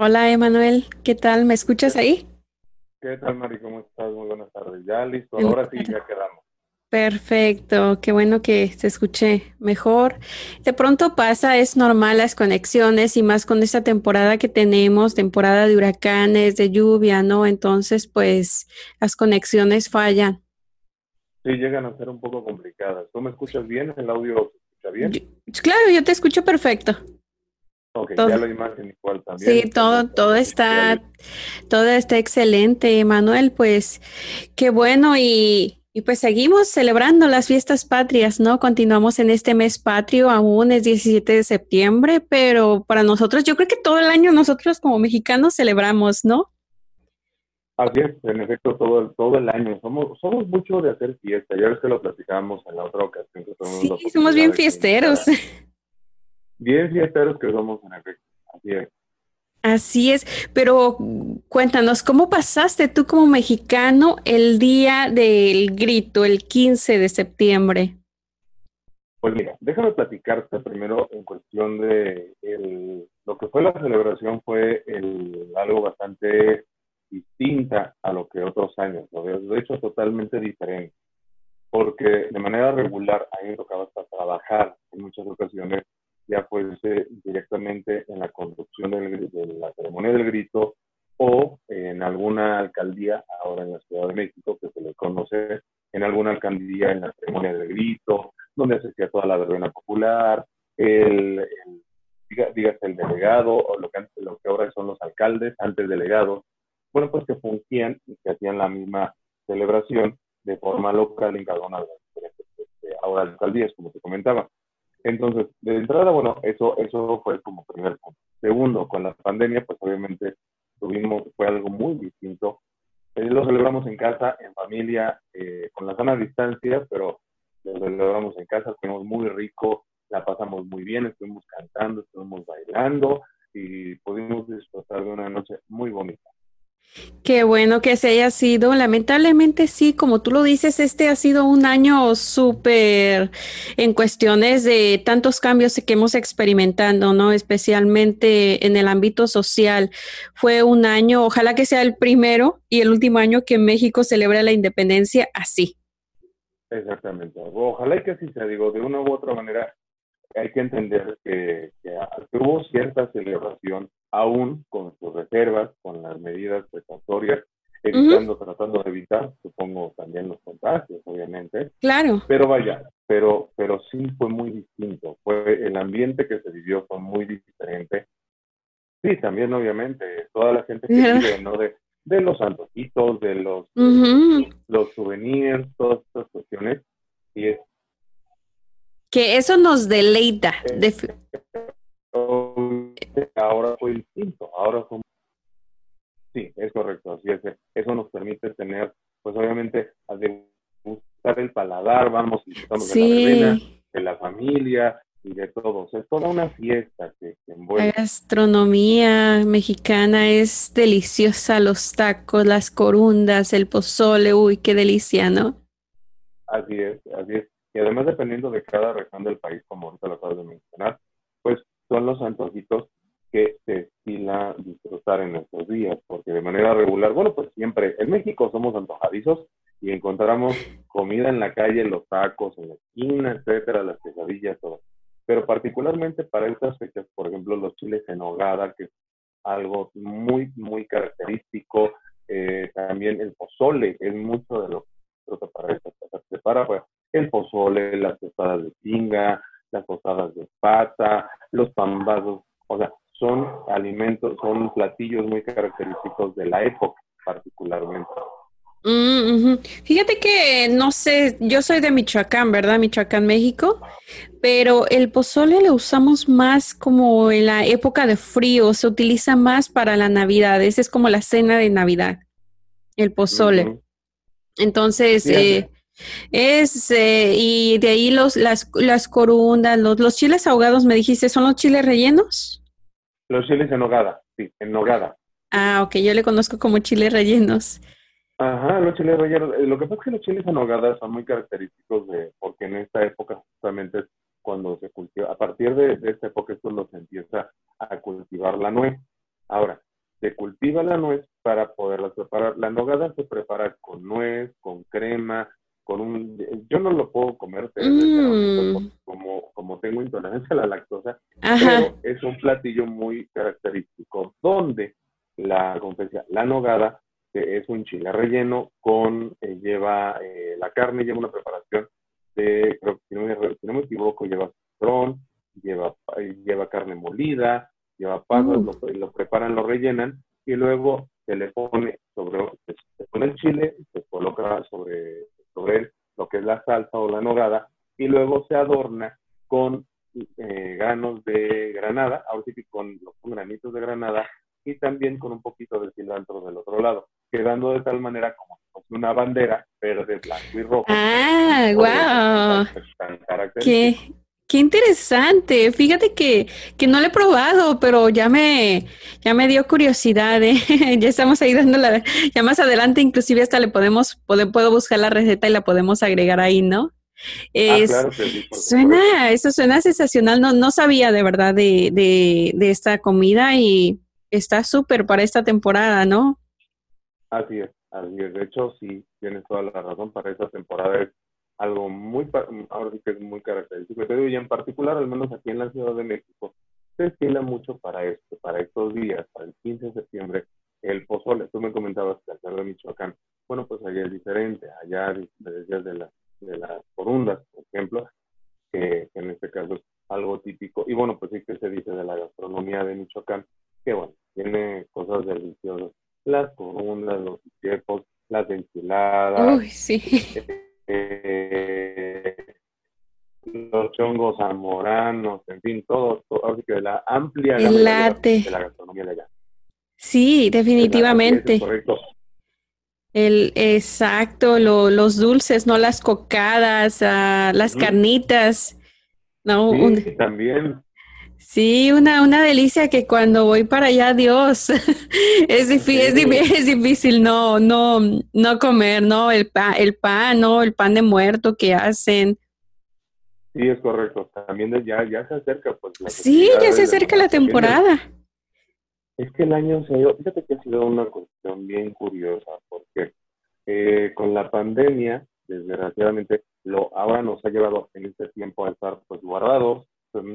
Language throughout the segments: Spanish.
Hola, Emanuel. ¿Qué tal? ¿Me escuchas ahí? ¿Qué tal, Mari? ¿Cómo estás? Muy buenas tardes. Ya listo, ahora sí, ya quedamos. Perfecto, qué bueno que se escuche mejor. De pronto pasa, es normal las conexiones y más con esta temporada que tenemos, temporada de huracanes, de lluvia, ¿no? Entonces, pues las conexiones fallan. Sí, llegan a ser un poco complicadas. ¿Tú me escuchas bien? ¿El audio se escucha bien? claro, yo te escucho perfecto. Ya la imagen igual también. Sí, todo, todo está, todo está excelente, Manuel. Pues qué bueno y, y, pues seguimos celebrando las fiestas patrias, ¿no? Continuamos en este mes patrio, aún es 17 de septiembre, pero para nosotros, yo creo que todo el año nosotros como mexicanos celebramos, ¿no? Así es, en efecto, todo, todo el año. Somos, somos mucho de hacer fiesta. Ya ves que lo platicamos en la otra ocasión. sí, somos bien fiesteros. Bien fiesteros que somos, en efecto. Así es. Así es, pero cuéntanos, ¿cómo pasaste tú como mexicano el día del grito, el 15 de septiembre? Pues mira, déjame platicarte primero en cuestión de el, lo que fue la celebración, fue el, algo bastante distinta a lo que otros años, de hecho totalmente diferente, porque de manera regular a mí me tocaba hasta trabajar en muchas ocasiones, ya fuese directamente en la conducción de la ceremonia del grito o en alguna alcaldía, ahora en la Ciudad de México, que se le conoce, en alguna alcaldía en la ceremonia del grito, donde se hacía toda la verbena popular, el, el delegado, o lo que, lo que ahora son los alcaldes, antes delegados, bueno, pues que fungían y que hacían la misma celebración de forma local en cada una de las diferentes este, ahora alcaldías, como te comentaba. Entonces, de entrada, bueno, eso, eso fue como primer punto. Segundo, con la pandemia, pues obviamente tuvimos, fue algo muy distinto. Eh, lo celebramos en casa, en familia, eh, con la sana distancia, pero lo celebramos en casa, fuimos muy rico, la pasamos muy bien, estuvimos cantando, estuvimos bailando y pudimos disfrutar de una noche muy bonita. Qué bueno que se haya sido. Lamentablemente sí, como tú lo dices, este ha sido un año súper en cuestiones de tantos cambios que hemos experimentado, ¿no? Especialmente en el ámbito social. Fue un año, ojalá que sea el primero y el último año que México celebra la independencia así. Exactamente. Ojalá que así sea. Digo, de una u otra manera, hay que entender que, hubo cierta celebración, aún con sus reservas, con las medidas precautorias, evitando, tratando de evitar, supongo, también los contagios, obviamente. Claro. Pero vaya, pero, pero sí fue muy distinto. Fue el ambiente que se vivió fue muy diferente. Sí, también, obviamente, toda la gente que vive, ¿no? De, de los antojitos, de los, los souvenirs, todas estas cuestiones. Y es que eso nos deleita. Ahora fue distinto, ahora somos... Sí, es correcto, así es. Eso nos permite tener, pues obviamente, a degustar el paladar, vamos, disfrutamos de la verbena, de la familia y de todos. Es toda una fiesta que, envuelve. La gastronomía mexicana es deliciosa, los tacos, las corundas, el pozole, uy, qué delicia, ¿no? Así es, así es. Y además, dependiendo de cada región del país, como ahorita lo acabas de mencionar, son los antojitos que se estila disfrutar en estos días, porque de manera regular, bueno, pues siempre en México somos antojadizos y encontramos comida en la calle, los tacos, en la esquina, etcétera, las quesadillas, todo. Pero particularmente para estas fechas, por ejemplo, los chiles en hogada, que es algo muy, muy característico, eh, también el pozole es mucho de lo que para estas se prepara, pues, el pozole, las tostadas de pinga, las tostadas de pata, los pambazos, o sea, son alimentos, son platillos muy característicos de la época particularmente. Mm, Fíjate que, no sé, yo soy de Michoacán, ¿verdad? Michoacán, México, pero el pozole lo usamos más como en la época de frío, se utiliza más para la Navidad, esa es como la cena de Navidad, el pozole. Entonces, eh, es, eh, y de ahí los, las, las corundas, los, los chiles ahogados, me dijiste, ¿son los chiles rellenos? Los chiles en nogada, sí, en nogada. Ah, ok, yo le conozco como chiles rellenos. Ajá, los chiles rellenos. Eh, lo que pasa es que los chiles en nogada son muy característicos de, porque en esta época justamente es cuando se cultiva, a partir de, esta época es cuando se empieza a cultivar la nuez. Ahora, se cultiva la nuez para poderla preparar. La nogada se prepara con nuez, con crema, con un... Yo no lo puedo comer, mm. como, como tengo intolerancia a la lactosa, pero es un platillo muy característico, donde la, como la nogada es un chile relleno con, eh, lleva eh, la carne, lleva una preparación de, creo que si no me, equivoco, lleva citrón, lleva, lleva carne molida, lleva pasas, mm. lo, preparan, lo rellenan y luego se le pone sobre, se pone el chile, se coloca sobre, sobre lo que es la salsa o la nogada y luego se adorna con eh, granos de granada, ahora sí con, con granitos de granada y también con un poquito de cilantro del otro lado, quedando de tal manera como una bandera verde, blanco y rojo. Ah, wow. Qué, qué interesante. Fíjate que, que no lo he probado, pero ya me, ya me dio curiosidad. ¿eh? ya estamos ahí dando la, ya más adelante inclusive hasta le podemos, puedo buscar la receta y la podemos agregar ahí, ¿no? Ah, es, suena, eso suena sensacional. No, no sabía de verdad de, de, de esta comida y está súper para esta temporada, ¿no? Así es. Así es, de hecho, sí, tienes toda la razón, para esta temporada es algo muy, ahora sí que es muy característico. y en particular, al menos aquí en la Ciudad de México, se estila mucho para esto, para estos días, para el 15 de septiembre, el pozole. Tú me comentabas que al de Michoacán, bueno, pues allá es diferente, allá decías de, las de las corundas, por ejemplo, que, en este caso es algo típico. Y bueno, pues sí que se dice de la gastronomía de Michoacán, que bueno, tiene cosas deliciosas las corundas, los tiempos, las enchiladas. Uy, sí. Eh, los chongos zamoranos, en fin, todo, así que la amplia late. de la gastronomía de allá. Sí, definitivamente. correcto. El, exacto, lo, los dulces, no las cocadas, uh, las carnitas. No, sí, también. Sí, una, una delicia que cuando voy para allá, Dios, es, difícil, es, difícil no, no, no comer, ¿no? El pan, el pan, ¿no? El pan de muerto que hacen. Sí, es correcto. También ya, ya se acerca, pues. sí, ya se acerca la temporada. Es que el año se dio, fíjate que ha sido una cuestión bien curiosa, porque eh, con la pandemia, desgraciadamente, lo ahora nos ha llevado en este tiempo a estar pues guardados,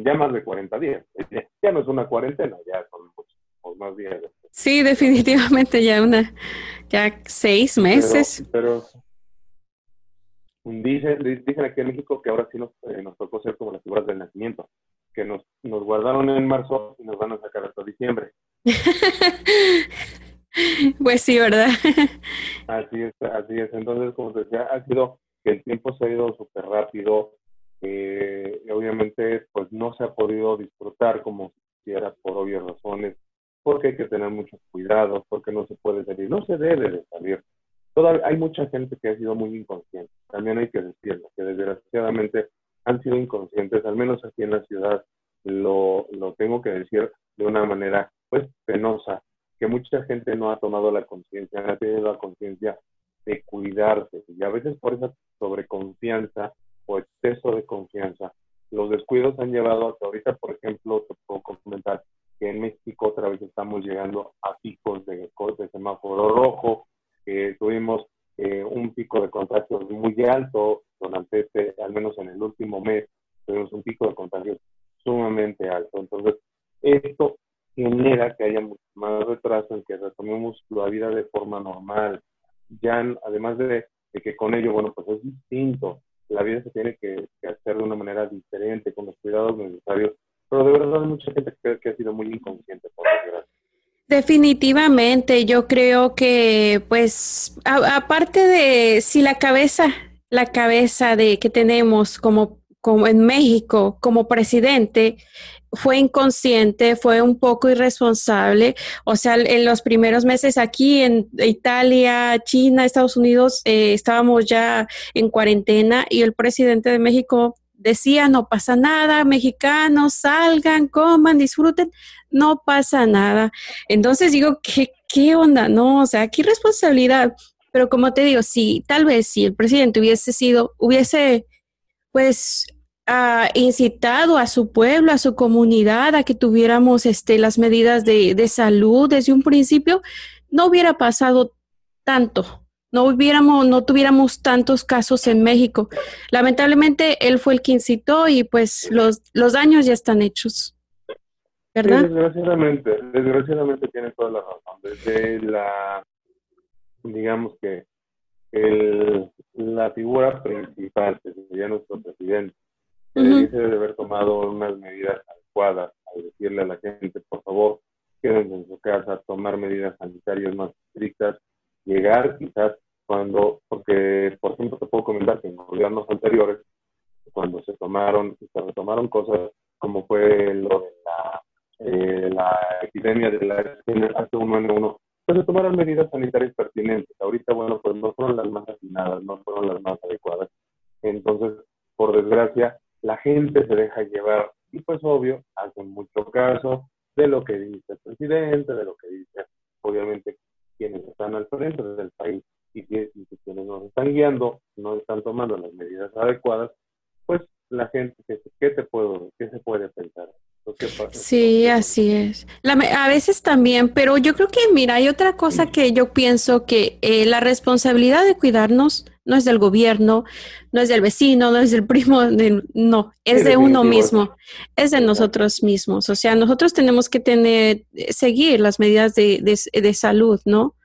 ya más de 40 días. Ya no es una cuarentena, ya son muchos más días. Sí, definitivamente ya una, ya seis meses. Pero, dicen, dicen aquí en México que ahora sí nos, eh, nos tocó ser como las figuras del nacimiento, que nos, nos guardaron en marzo y nos van a sacar hasta diciembre. pues sí, ¿verdad? así es, así es. Entonces, como te decía, ha sido que el tiempo se ha ido súper rápido, eh, obviamente pues no se ha podido disfrutar como si quisiera por obvias razones, porque hay que tener mucho cuidado, porque no se puede salir, no se debe de salir. Todavía hay mucha gente que ha sido muy inconsciente, también hay que decirlo, que desgraciadamente han sido inconscientes, al menos aquí en la ciudad, lo, lo tengo que decir de una manera pues penosa, que mucha gente no ha tomado la conciencia, no ha tenido la conciencia de cuidarse, y a veces por esa sobreconfianza o exceso de confianza. Los descuidos han llevado hasta ahorita, por ejemplo, te puedo comentar que en México otra vez estamos llegando a picos de, de semáforo rojo, que tuvimos eh, un pico de contagios muy alto durante este, al menos en el último mes, tuvimos un pico de contagios sumamente alto. Entonces, esto genera que haya más retraso en que retomemos la vida de forma normal. Ya, además de, de que con ello, bueno, pues es distinto la vida se tiene que, hacer de una manera diferente, con los cuidados necesarios. Pero de verdad hay mucha gente que, que ha sido muy inconsciente, por desgracia. Definitivamente, yo creo que, pues, aparte de si la cabeza, la cabeza de que tenemos como, como en México, como presidente, fue inconsciente, fue un poco irresponsable. O sea, en los primeros meses aquí en Italia, China, Estados Unidos, eh, estábamos ya en cuarentena y el presidente de México decía, no pasa nada, mexicanos, salgan, coman, disfruten, no pasa nada. Entonces digo, ¿qué, qué onda? No, o sea, qué responsabilidad. Pero como te digo, si tal vez si el presidente hubiese sido, hubiese, pues, ha incitado a su pueblo, a su comunidad, a que tuviéramos este, las medidas de, de salud desde un principio, no hubiera pasado tanto no hubiéramos, no tuviéramos tantos casos en México. Lamentablemente él fue el que incitó y pues los, los daños ya están hechos. ¿Verdad? desgraciadamente, desgraciadamente tiene toda la razón. Desde la, digamos que el, la figura principal, que sería nuestro presidente, uh debe haber tomado unas medidas adecuadas al decirle a la gente, por favor, quédense en su casa, tomar medidas sanitarias más estrictas, llegar quizás cuando, porque por ejemplo te puedo comentar que en gobiernos anteriores, cuando se tomaron y se retomaron cosas como fue lo de la, eh, la epidemia de la H1N1, pues se tomaron medidas sanitarias pertinentes. Ahorita, bueno, pues no fueron las más afinadas, no fueron las más adecuadas. Entonces, por desgracia, la gente se deja llevar y pues obvio, hacen mucho caso de lo que dice el presidente, de lo que dice obviamente quienes están al frente del país y que, quienes nos están guiando no están tomando las medidas adecuadas, pues la gente, ¿qué, te puedo, qué se puede pensar? Sí, así es. a veces también, pero yo creo que, mira, hay otra cosa que yo pienso que eh, la responsabilidad de cuidarnos no es del gobierno, no es del vecino, no es del primo, no, es de uno mismo, es de nosotros mismos. O sea, nosotros tenemos que tener, eh, seguir las medidas de, de salud, ¿no?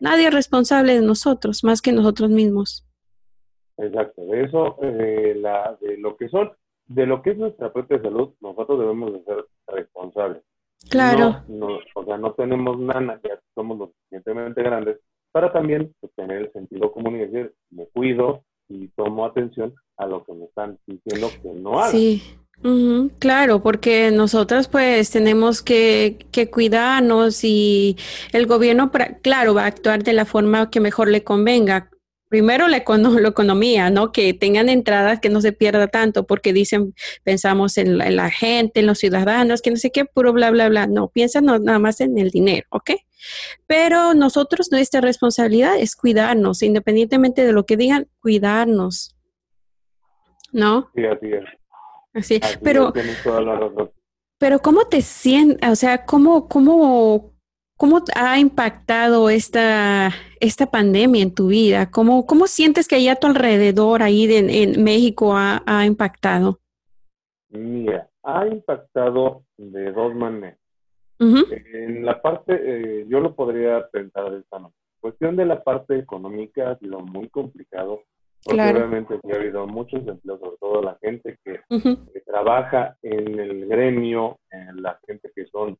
Nadie es responsable de nosotros, más que nosotros mismos. Exacto, de eso, eh, la, de lo que son, de lo que es nuestra propia salud, nosotros debemos de ser responsables. Claro. No, o sea, no tenemos nada, ya somos lo suficientemente grandes para también pues, tener el sentido común y decir, me cuido y tomo atención a lo que me están diciendo que no haga. Sí, claro, porque nosotros pues tenemos que, que, cuidarnos y el gobierno, claro, va a actuar de la forma que mejor le convenga. Primero la, economía, ¿no? Que tengan entradas, que no se pierda tanto, porque dicen, pensamos en la, gente, en los ciudadanos, que no sé qué, puro bla, bla, bla. No, piensan nada más en el dinero, ¿ok? Pero nosotros, nuestra responsabilidad es cuidarnos, independientemente de lo que digan, cuidarnos. ¿No? Sí, así es. Así, pero, pero ¿cómo te sientes? O sea, ¿cómo, cómo, cómo ha impactado esta, esta pandemia en tu vida? ¿Cómo, cómo sientes que allá a tu alrededor, ahí en México, ha, ha, impactado? Mira, ha impactado de dos maneras. En la parte, eh, yo lo podría pensar de esta manera. Cuestión de la parte económica ha sido muy complicado porque obviamente ha habido muchos empleos, sobre todo la gente que, trabaja en el gremio, en la gente que son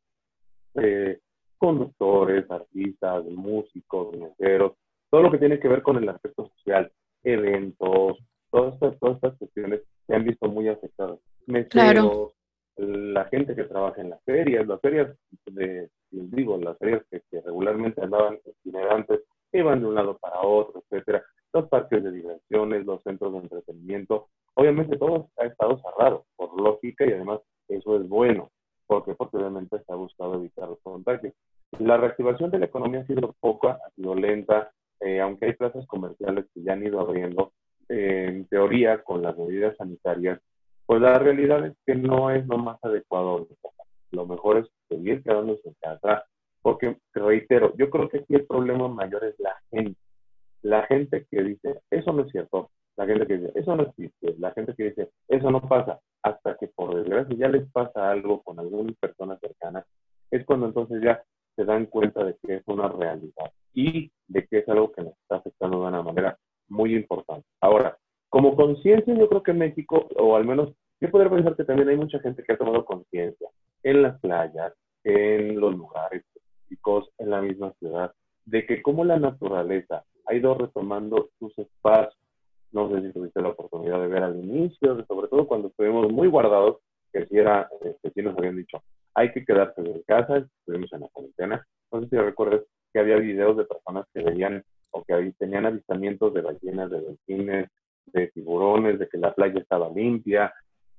eh, conductores, artistas, músicos, meseros, todo lo que tiene que ver con el aspecto social, eventos, todas estas, todas estas cuestiones se han visto muy afectadas. Meseros, la gente que trabaja en las ferias, las ferias de, digo, las ferias que, que regularmente andaban itinerantes, iban de un lado para otro, etcétera los parques de diversiones, los centros de entretenimiento. Obviamente todo ha estado cerrado, por lógica, y además eso es bueno. porque Porque obviamente se ha buscado evitar los contagios. La reactivación de la economía ha sido poca, ha sido lenta, eh, aunque hay plazas comerciales que ya han ido abriendo, eh, en teoría, con las medidas sanitarias, pues la realidad es que no es lo más adecuado. Lo mejor es seguir quedándose en casa, porque, reitero, yo creo que aquí el problema mayor es la gente la gente que dice, eso no es cierto, la gente que dice, eso no existe, la gente que dice, eso no pasa, hasta que por desgracia ya les pasa algo con alguna persona cercana, es cuando entonces ya se dan cuenta de que es una realidad y de que es algo que nos está afectando de una manera muy importante. Ahora, como conciencia, yo creo que en México, o al menos yo podría pensar que también hay mucha gente que ha tomado conciencia en las playas, en los lugares públicos, en la misma ciudad, de que como la naturaleza ha ido retomando sus espacios. No sé si tuviste la oportunidad de ver al inicio, sobre todo cuando estuvimos muy guardados, que si era, este, sí nos habían dicho, hay que quedarse en casa, estuvimos en la cuarentena. No sé si recuerdas que había videos de personas que veían o que tenían avistamientos de ballenas, de delfines, de tiburones, de que la playa estaba limpia,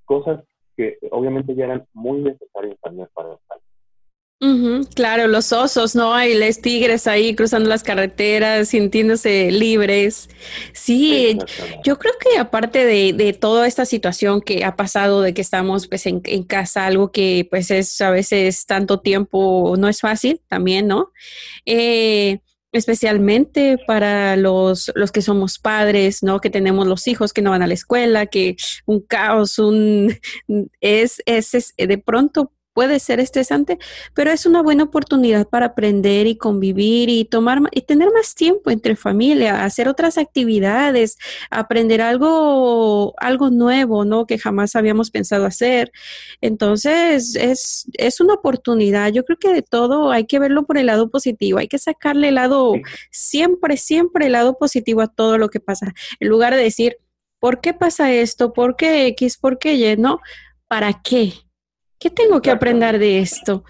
cosas que obviamente ya eran muy necesarias también para el claro, los osos, ¿no? Y los tigres ahí cruzando las carreteras, sintiéndose libres. Sí, yo creo que aparte de, de, toda esta situación que ha pasado, de que estamos pues en, en, casa, algo que pues es a veces tanto tiempo no es fácil también, ¿no? Eh, especialmente para los, los que somos padres, ¿no? Que tenemos los hijos que no van a la escuela, que un caos, un es, es, es de pronto puede ser estresante, pero es una buena oportunidad para aprender y convivir y tomar y tener más tiempo entre familia, hacer otras actividades, aprender algo, algo nuevo, ¿no? Que jamás habíamos pensado hacer. Entonces, es, es una oportunidad. Yo creo que de todo hay que verlo por el lado positivo, hay que sacarle el lado, siempre, siempre el lado positivo a todo lo que pasa, en lugar de decir, ¿por qué pasa esto? ¿Por qué X? ¿Por qué Y? No, ¿para qué? ¿Qué tengo que aprender de esto?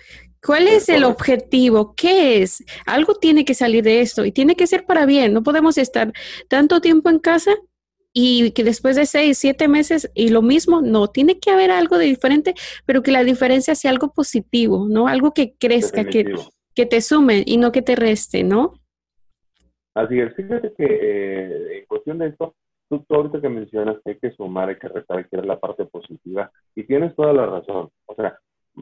¿Cuál es el objetivo? ¿Qué es? Algo tiene que salir de esto y tiene que ser para bien. No podemos estar tanto tiempo en casa y que después de seis, siete meses y lo mismo, no, tiene que haber algo de diferente, pero que la diferencia sea algo positivo, ¿no? Algo que crezca, que, que, te sume y no que te reste, ¿no? Así es, fíjate que eh, en cuestión de esto, tú, tú, ahorita que mencionas que hay que sumar, hay que ver la parte positiva, y tienes toda la razón. O sea,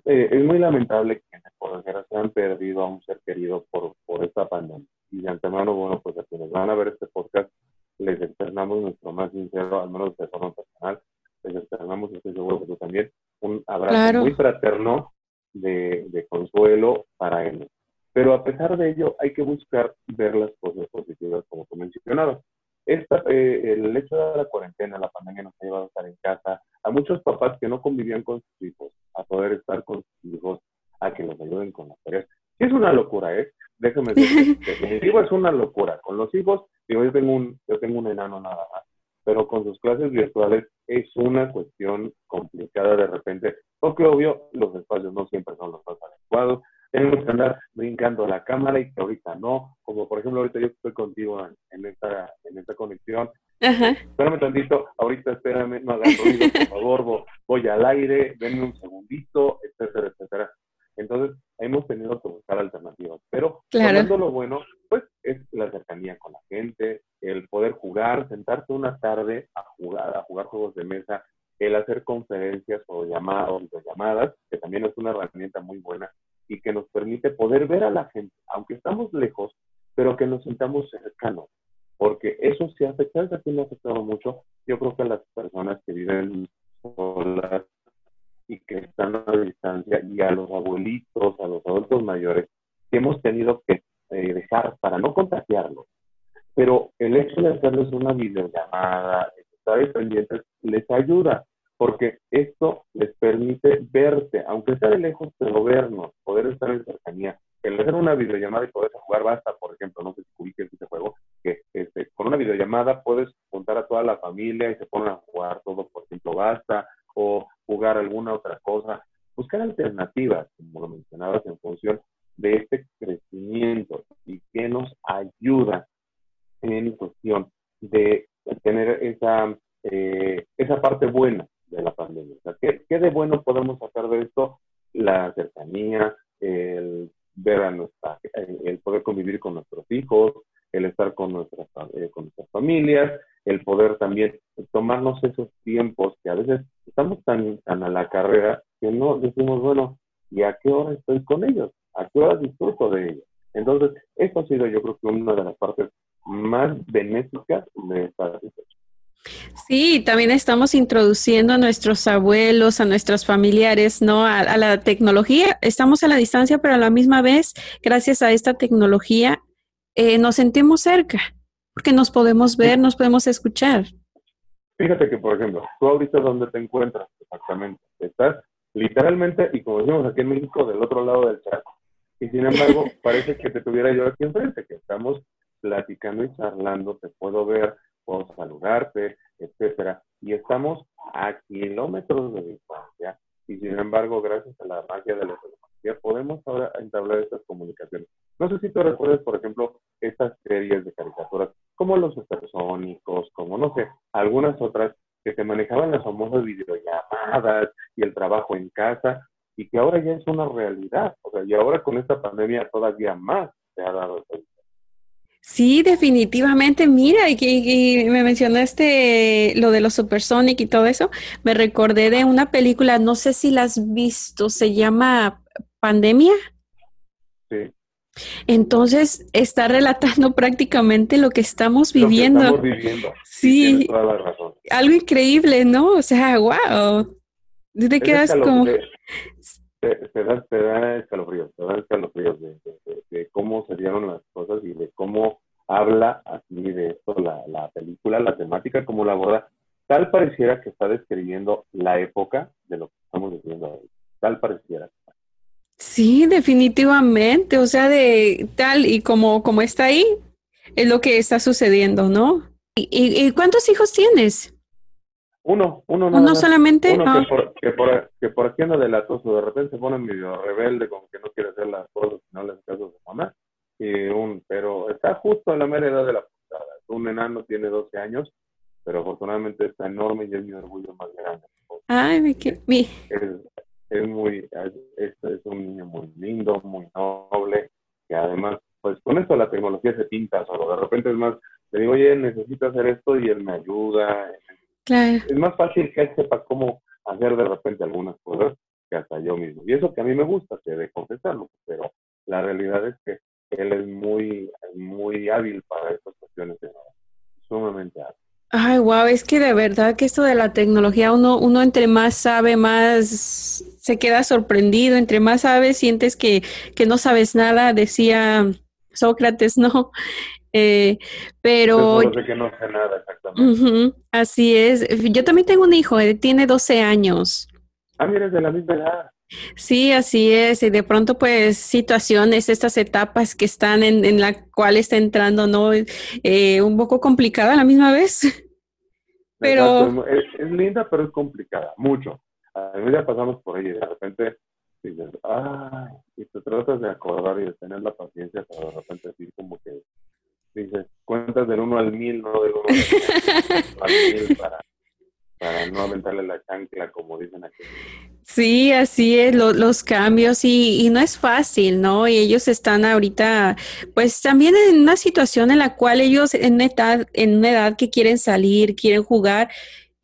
eh, es muy lamentable que por desgracia han perdido a un ser querido por, por esta pandemia. Y de antemano, bueno, pues a quienes van a ver este podcast, les externamos nuestro más sincero, al menos de forma personal, les externamos, estoy seguro que tú también, un abrazo muy fraterno de, de consuelo para él. Pero a pesar de ello, hay que buscar ver las cosas positivas, como tú mencionabas. Esta, eh, el hecho de la cuarentena, la pandemia nos ha llevado a estar en casa, a muchos papás que no convivían con sus hijos, a poder estar con sus hijos, a que los ayuden con las tareas. Es una locura, ¿eh? Déjame decir, definitivo es una locura. Con los hijos, digo, yo tengo un, yo tengo un enano nada más, pero con sus clases virtuales es una cuestión complicada de repente, porque obvio los espacios no siempre son los más adecuados, tenemos que andar brincando la cámara y que ahorita no, como por ejemplo ahorita yo estoy contigo en, esta, en esta conexión. Espérame tantito, ahorita espérame, no hagas ruido, por favor, voy al aire, denme un segundito, etcétera, etcétera. Entonces, hemos tenido que buscar alternativas, pero claro. lo bueno, pues es la cercanía con la gente, el poder jugar, sentarte una tarde a jugar, a jugar juegos de mesa, el hacer conferencias o llamadas, o llamadas, que también es una herramienta muy buena y que nos permite poder ver a la gente, aunque estamos lejos, pero que nos sintamos cercanos, porque eso sí afecta, a ti me ha afectado mucho, yo creo que a las personas que viven solas y que están a distancia, y a los abuelitos, a los adultos mayores, que hemos tenido que eh, dejar para no contagiarlos. Pero el hecho de hacerles una videollamada, estar pendientes, les ayuda porque esto les permite verte, aunque sea de lejos, pero vernos, poder estar en cercanía. El hacer una videollamada y poder jugar basta, por ejemplo, no sé si ubiques ese juego, que este, con una videollamada puedes juntar a toda la familia y se ponen a jugar todo, por ejemplo, basta, o jugar alguna otra cosa. Buscar alternativas, como lo mencionabas, en función de este crecimiento y que nos ayuda en cuestión de tener esa, eh, esa parte buena de la pandemia. ¿qué, de bueno podemos sacar de esto? La cercanía, el ver a nuestra, el poder convivir con nuestros hijos, el estar con nuestras, eh, con nuestras familias, el poder también tomarnos esos tiempos que a veces estamos tan, a la carrera que no decimos, bueno, ¿y a qué hora estoy con ellos? ¿A qué hora disfruto de ellos? Entonces, eso ha sido yo creo que una de las partes más benéficas de esta situación. Sí, también estamos introduciendo a nuestros abuelos, a nuestros familiares, ¿no? A, la tecnología. Estamos a la distancia, pero a la misma vez, gracias a esta tecnología, eh, nos sentimos cerca, porque nos podemos ver, nos podemos escuchar. Fíjate que, por ejemplo, tú ahorita dónde te encuentras exactamente. Estás literalmente, y como decimos aquí en México, del otro lado del charco. Y sin embargo, parece que te tuviera yo aquí enfrente, que estamos platicando y charlando, te puedo ver, puedo saludarte, etcétera. Y estamos a kilómetros de distancia y sin embargo, gracias a la magia de la tecnología, podemos ahora entablar estas comunicaciones. No sé si tú recuerdas, por ejemplo, estas series de caricaturas, como los supersónicos, como no sé, algunas otras que se manejaban las famosas videollamadas y el trabajo en casa. y que ahora ya es una realidad. O sea, y ahora con esta pandemia todavía más se ha dado cuenta. Sí, definitivamente. Mira, y que me mencionaste lo de los Supersonic y todo eso. Me recordé de una película, no sé si la has visto, se llama Pandemia. Sí. Entonces está relatando prácticamente lo que estamos viviendo. estamos viviendo. Sí. toda la razón. Algo increíble, ¿no? O sea, wow. Te quedas como. Te, da, te da escalofríos, te da escalofríos de, de, cómo se dieron las cosas y de cómo habla así de esto la, la película, la temática, cómo la aborda. Tal pareciera que está describiendo la época de lo que estamos viviendo hoy. Tal pareciera. Sí, definitivamente. O sea, de tal y como, como está ahí, es lo que está sucediendo, ¿no? ¿Y, y, cuántos hijos tienes? Uno, uno nada ¿Uno solamente? Uno que, ah. por, que, por, que por aquí anda delatoso, de repente se pone medio rebelde, como que no quiere hacer las cosas, no le hace caso a su mamá. Y un, pero está justo a la mera edad de la puntada. Un enano tiene 12 años, pero afortunadamente está enorme y es mi orgullo más grande. Ay, me, mi, es muy, es, es un niño muy lindo, muy noble, que además, pues con esto la tecnología se pinta solo, de repente es más, le digo, oye, necesito hacer esto y él me ayuda. Claro. Es más fácil que él sepa cómo hacer de repente algunas cosas que hasta yo mismo. Y eso que a mí me gusta, que de confesarlo, pero la realidad es que él es muy, muy hábil para estas cuestiones, sumamente hábil. Ay, wow, es que de verdad que esto de la tecnología, uno, uno entre más sabe, más se queda sorprendido, entre más sabes, sientes que, que no sabes nada, decía Sócrates, ¿no? Eh, pero... que no sé nada, exactamente. así es. Yo también tengo un hijo, él tiene 12 años. Ah, mira, es de la misma edad. Sí, así es. Y de pronto, pues, situaciones, estas etapas que están en, en la cual está entrando, ¿no? Eh, un poco complicada a la misma vez. Pero... Es, linda, pero es complicada, mucho. A mí ya pasamos por ella y de repente dices, ay, y te tratas de acordar y de tener la paciencia para de repente decir como que dices, cuentas del uno al mil, no del uno al mil para para no aventarle la chancla, como dicen aquí. Sí, así es, los cambios y, y, no es fácil, ¿no? Y ellos están ahorita, pues también en una situación en la cual ellos en una edad, en una edad que quieren salir, quieren jugar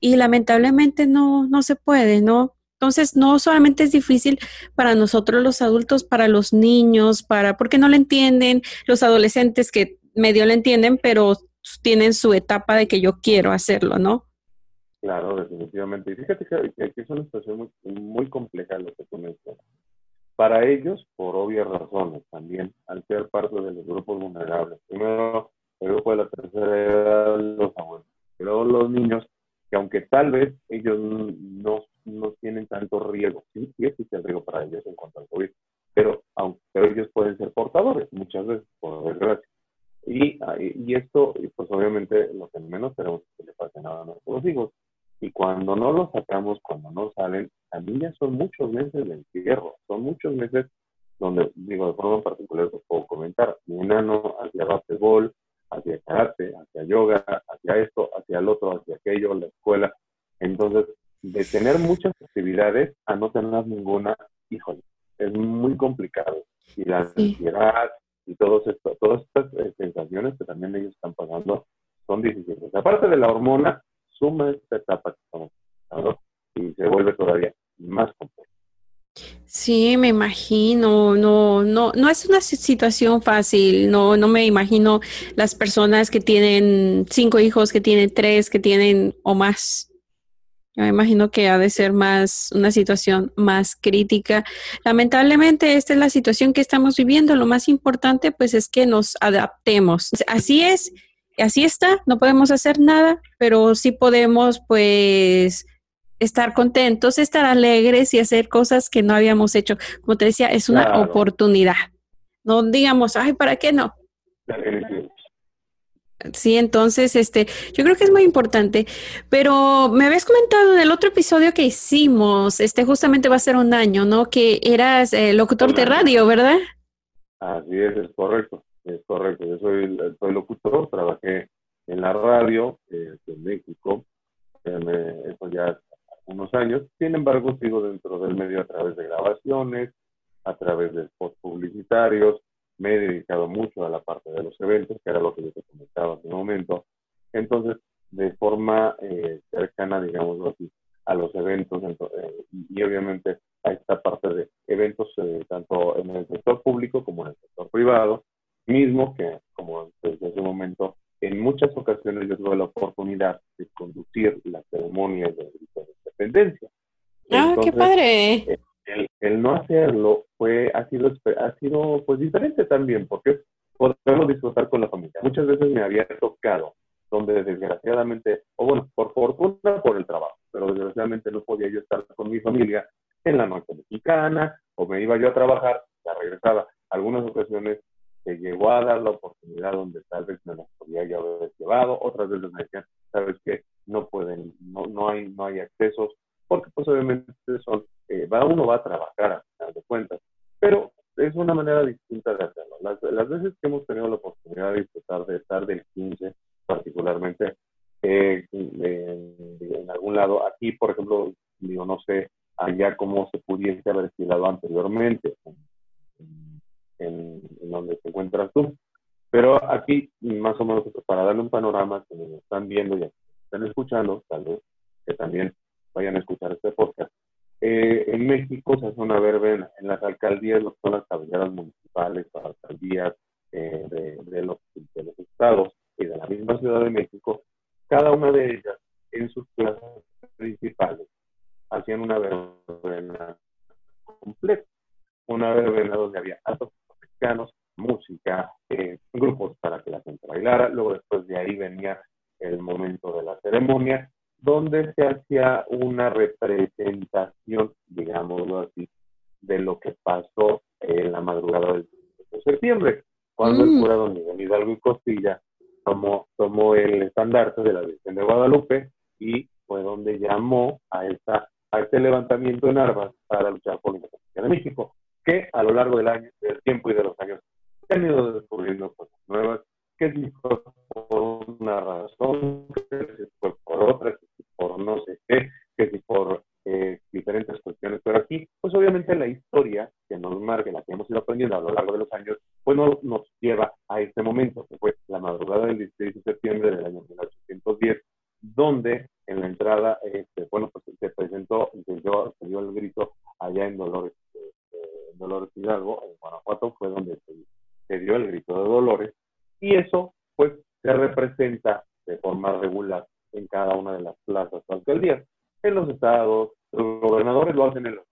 y lamentablemente no, no se puede, ¿no? Entonces, no solamente es difícil para nosotros los adultos, para los niños, para, porque no lo entienden, los adolescentes que medio lo entienden, pero tienen su etapa de que yo quiero hacerlo, ¿no? Claro, definitivamente. Y fíjate que, aquí es una situación muy, compleja lo que tú mencionas. Para ellos, por obvias razones también, al ser parte de los grupos vulnerables. Primero, el grupo de la tercera edad, los abuelos. Pero los niños, que aunque tal vez ellos no, no tienen tanto riesgo, sí, sí existe el riesgo para ellos en cuanto al COVID, pero, aunque, ellos pueden ser portadores, muchas veces, por desgracia. Y, y esto, pues obviamente, lo que menos queremos que le pase nada a nuestros hijos. Y cuando no los sacamos, cuando no salen, también ya son muchos meses de encierro, son muchos meses donde, digo, de forma particular, os puedo comentar, mi enano hacia basquetbol, hacia karate, hacia yoga, hacia esto, hacia el otro, hacia aquello, la escuela. Entonces, de tener muchas actividades a no tener ninguna, híjole, es muy complicado. Y la ansiedad y todos esto, todas estas eh, sensaciones que también ellos están pasando son difíciles. Aparte de la hormona, suma esta etapa que estamos pasando y se vuelve todavía más compleja. Sí, me imagino, no, no, no es una situación fácil, no, no me imagino las personas que tienen cinco hijos, que tienen tres, que tienen o más. me imagino que ha de ser más una situación más crítica. Lamentablemente, esta es la situación que estamos viviendo. Lo más importante, pues, es que nos adaptemos. Así es, así está, no podemos hacer nada, pero sí podemos pues estar contentos, estar alegres y hacer cosas que no habíamos hecho. Como te decía, es una oportunidad. No digamos, ay, ¿para qué no? Sí, entonces, este, yo creo que es muy importante. Pero me habías comentado en el otro episodio que hicimos, este, justamente va a ser un año, ¿no? Que eras eh, locutor de radio, ¿verdad? Así es, es correcto. Es correcto, yo soy, soy locutor, trabajé en la radio eh, en México, eso ya unos años. Sin embargo, sigo dentro del medio a través de grabaciones, a través de spots publicitarios. Me he dedicado mucho a la parte de los eventos, que era lo que yo te comentaba hace un momento. Entonces, de forma eh, cercana, digamos así, a los eventos eh, y, obviamente a esta parte de eventos eh, tanto en el sector público como en el sector privado, mismo que, como desde un momento, en muchas ocasiones yo tuve la oportunidad de conducir la ceremonia de, independencia. ¡Ah, qué padre! Eh, el, no hacerlo fue, ha sido, ha sido pues diferente también, porque podemos disfrutar con la familia. Muchas veces me había tocado donde desgraciadamente, o bueno, por fortuna, por el trabajo, pero desgraciadamente no podía yo estar con mi familia en la noche mexicana, o me iba yo a trabajar, ya regresaba. Algunas ocasiones se llegó a dar la oportunidad donde tal vez me las podía ya haber llevado, otras veces me decían, sabes que no pueden, no, no hay, no hay accesos, porque pues obviamente son, eh, va, uno va a trabajar a final de cuentas, pero es una manera distinta de hacerlo. Las, las veces que hemos tenido la oportunidad de disfrutar de estar del 15, particularmente eh, en, algún lado. Aquí, por ejemplo, digo, no sé allá cómo se pudiese haber estilado anteriormente, en, donde te encuentras tú. Pero aquí, más o menos, para darle un panorama que nos están viendo y están escuchando, tal vez que también vayan a escuchar este podcast. Eh, en México se hace una verbena en las alcaldías, lo que son las cabeceras municipales, las alcaldías eh, de, los, de los estados y de la misma Ciudad de México, cada una de ellas en sus plazas principales hacían una verbena completa, una verbena donde había altos mexicanos, música, eh, grupos para que la gente bailara, luego después de ahí venía el momento de la ceremonia, donde se hacía una representación, digámoslo así, de lo que pasó en la madrugada del de septiembre, cuando el mm. cura don Miguel Hidalgo y Costilla tomó, tomó el estandarte de la Virgen de Guadalupe y fue donde llamó a, esta, a este levantamiento en armas para luchar por la independencia de México, que a lo largo del año, del tiempo y de los años se han ido descubriendo cosas nuevas, que fue por una razón, que fue por otra, que si por no sé qué, que si por eh, diferentes cuestiones, pero aquí, pues obviamente la historia que nos marca, la que hemos ido aprendiendo a lo largo de los años, pues no, nos lleva a este momento, que fue la madrugada del 16 de septiembre del año 1810, donde en la entrada, este, bueno, pues se presentó, se dio, se dio el grito allá en Dolores, en Dolores Hidalgo, en Guanajuato, fue donde se, se dio el grito de Dolores, y eso, pues, se representa de forma regular en cada una de las plazas o alcaldías. En los estados, los gobernadores lo hacen en los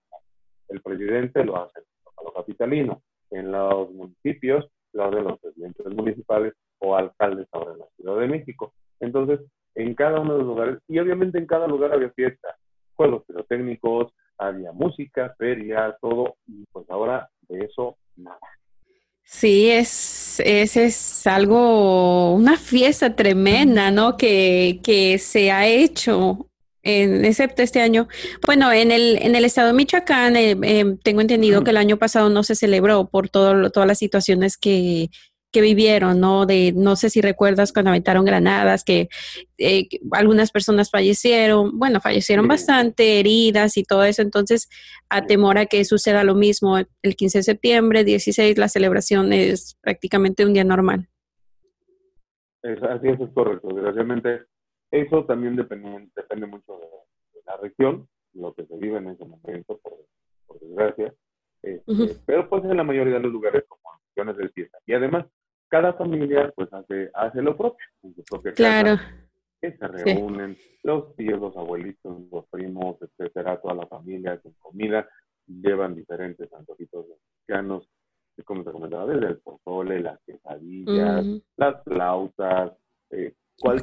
el presidente lo hace en los capitalinos, en los municipios lo hacen los presidentes municipales o alcaldes ahora en la Ciudad de México. Entonces, en cada uno de los lugares, y obviamente en cada lugar había fiesta, juegos pirotécnicos, había música, feria, todo, y pues ahora de eso nada. Sí, es, es, es algo, una fiesta tremenda, ¿no? Que, que se ha hecho en, excepto este año. Bueno, en el, en el estado de Michoacán eh, eh, tengo entendido que el año pasado no se celebró por todo, todas las situaciones que, que vivieron, ¿no? De, no sé si recuerdas cuando aventaron granadas, que, eh, algunas personas fallecieron, bueno, fallecieron bastante, heridas y todo eso, entonces, a temor a que suceda lo mismo el 15 de septiembre, 16, la celebración es prácticamente un día normal. así es, es correcto. Desgraciadamente, eso también depende, depende mucho de, la región, lo que se vive en ese momento, por, desgracia. Este, pero pues en la mayoría de los lugares como regiones de fiesta. Y además, cada familia pues hace, hace lo propio, en su propia claro. que se reúnen los tíos, los abuelitos, los primos, etcétera, toda la familia con comida, llevan diferentes antojitos mexicanos, como te comentaba, desde el pozole, las quesadillas, las flautas, eh,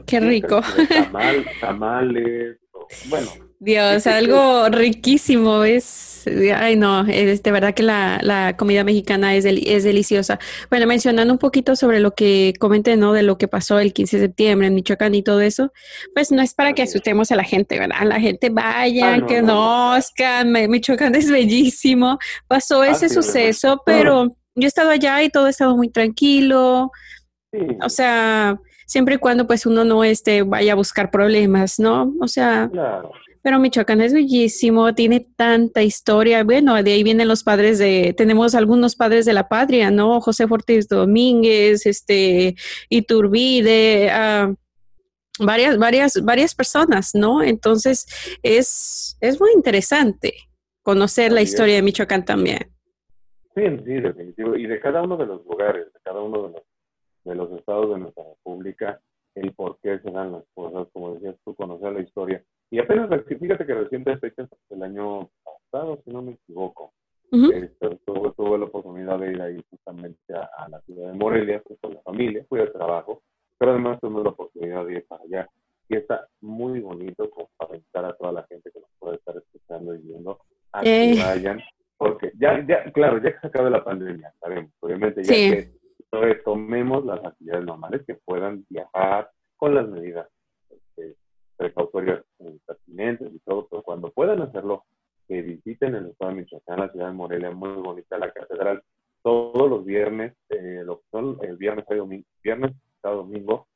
Qué rico. tamales, bueno. Dios, algo riquísimo. Es, ay no, es de verdad que la, la comida mexicana es, es deliciosa. Bueno, mencionando un poquito sobre lo que comenté, ¿no? De lo que pasó el 15 de septiembre en Michoacán y todo eso, pues no es para que asustemos a la gente, ¿verdad? La gente vaya, ah, que conozcan, Michoacán es bellísimo. Pasó ah, ese suceso, pero yo he estado allá y todo ha estado muy tranquilo. O sea, siempre y cuando pues uno no este, vaya a buscar problemas, ¿no? O sea, Pero Michoacán es bellísimo, tiene tanta historia. Bueno, de ahí vienen los padres de, tenemos algunos padres de la patria, ¿no? José Ortiz Domínguez, este, Iturbide, uh, varias, varias, varias personas, ¿no? Entonces, es, es muy interesante conocer la historia de Michoacán también. Sí, sí, definitivo. Y de cada uno de los lugares, de cada uno de los, de los estados de nuestra república, el por qué se dan las cosas, como decías tú, conocer la historia. Y apenas, fíjate que reciente fechas, el año pasado, si no me equivoco, este, tuve, la oportunidad de ir ahí justamente a, la ciudad de Morelia, pues, con la familia, fui de trabajo, pero además tuve la oportunidad de ir para allá. Y está muy bonito como para invitar a toda la gente que nos puede estar escuchando y viendo a que eh. vayan, porque ya, ya, claro, ya que se acabe la pandemia, sabemos, obviamente ya que tomemos las actividades normales que puedan viajar con las medidas este, precautorias pertinentes y todo, pero cuando puedan hacerlo, que visiten el estado de Michoacán, la ciudad de Morelia, muy bonita, la catedral, todos los viernes, eh, lo que son el viernes y domingo, viernes cada domingo,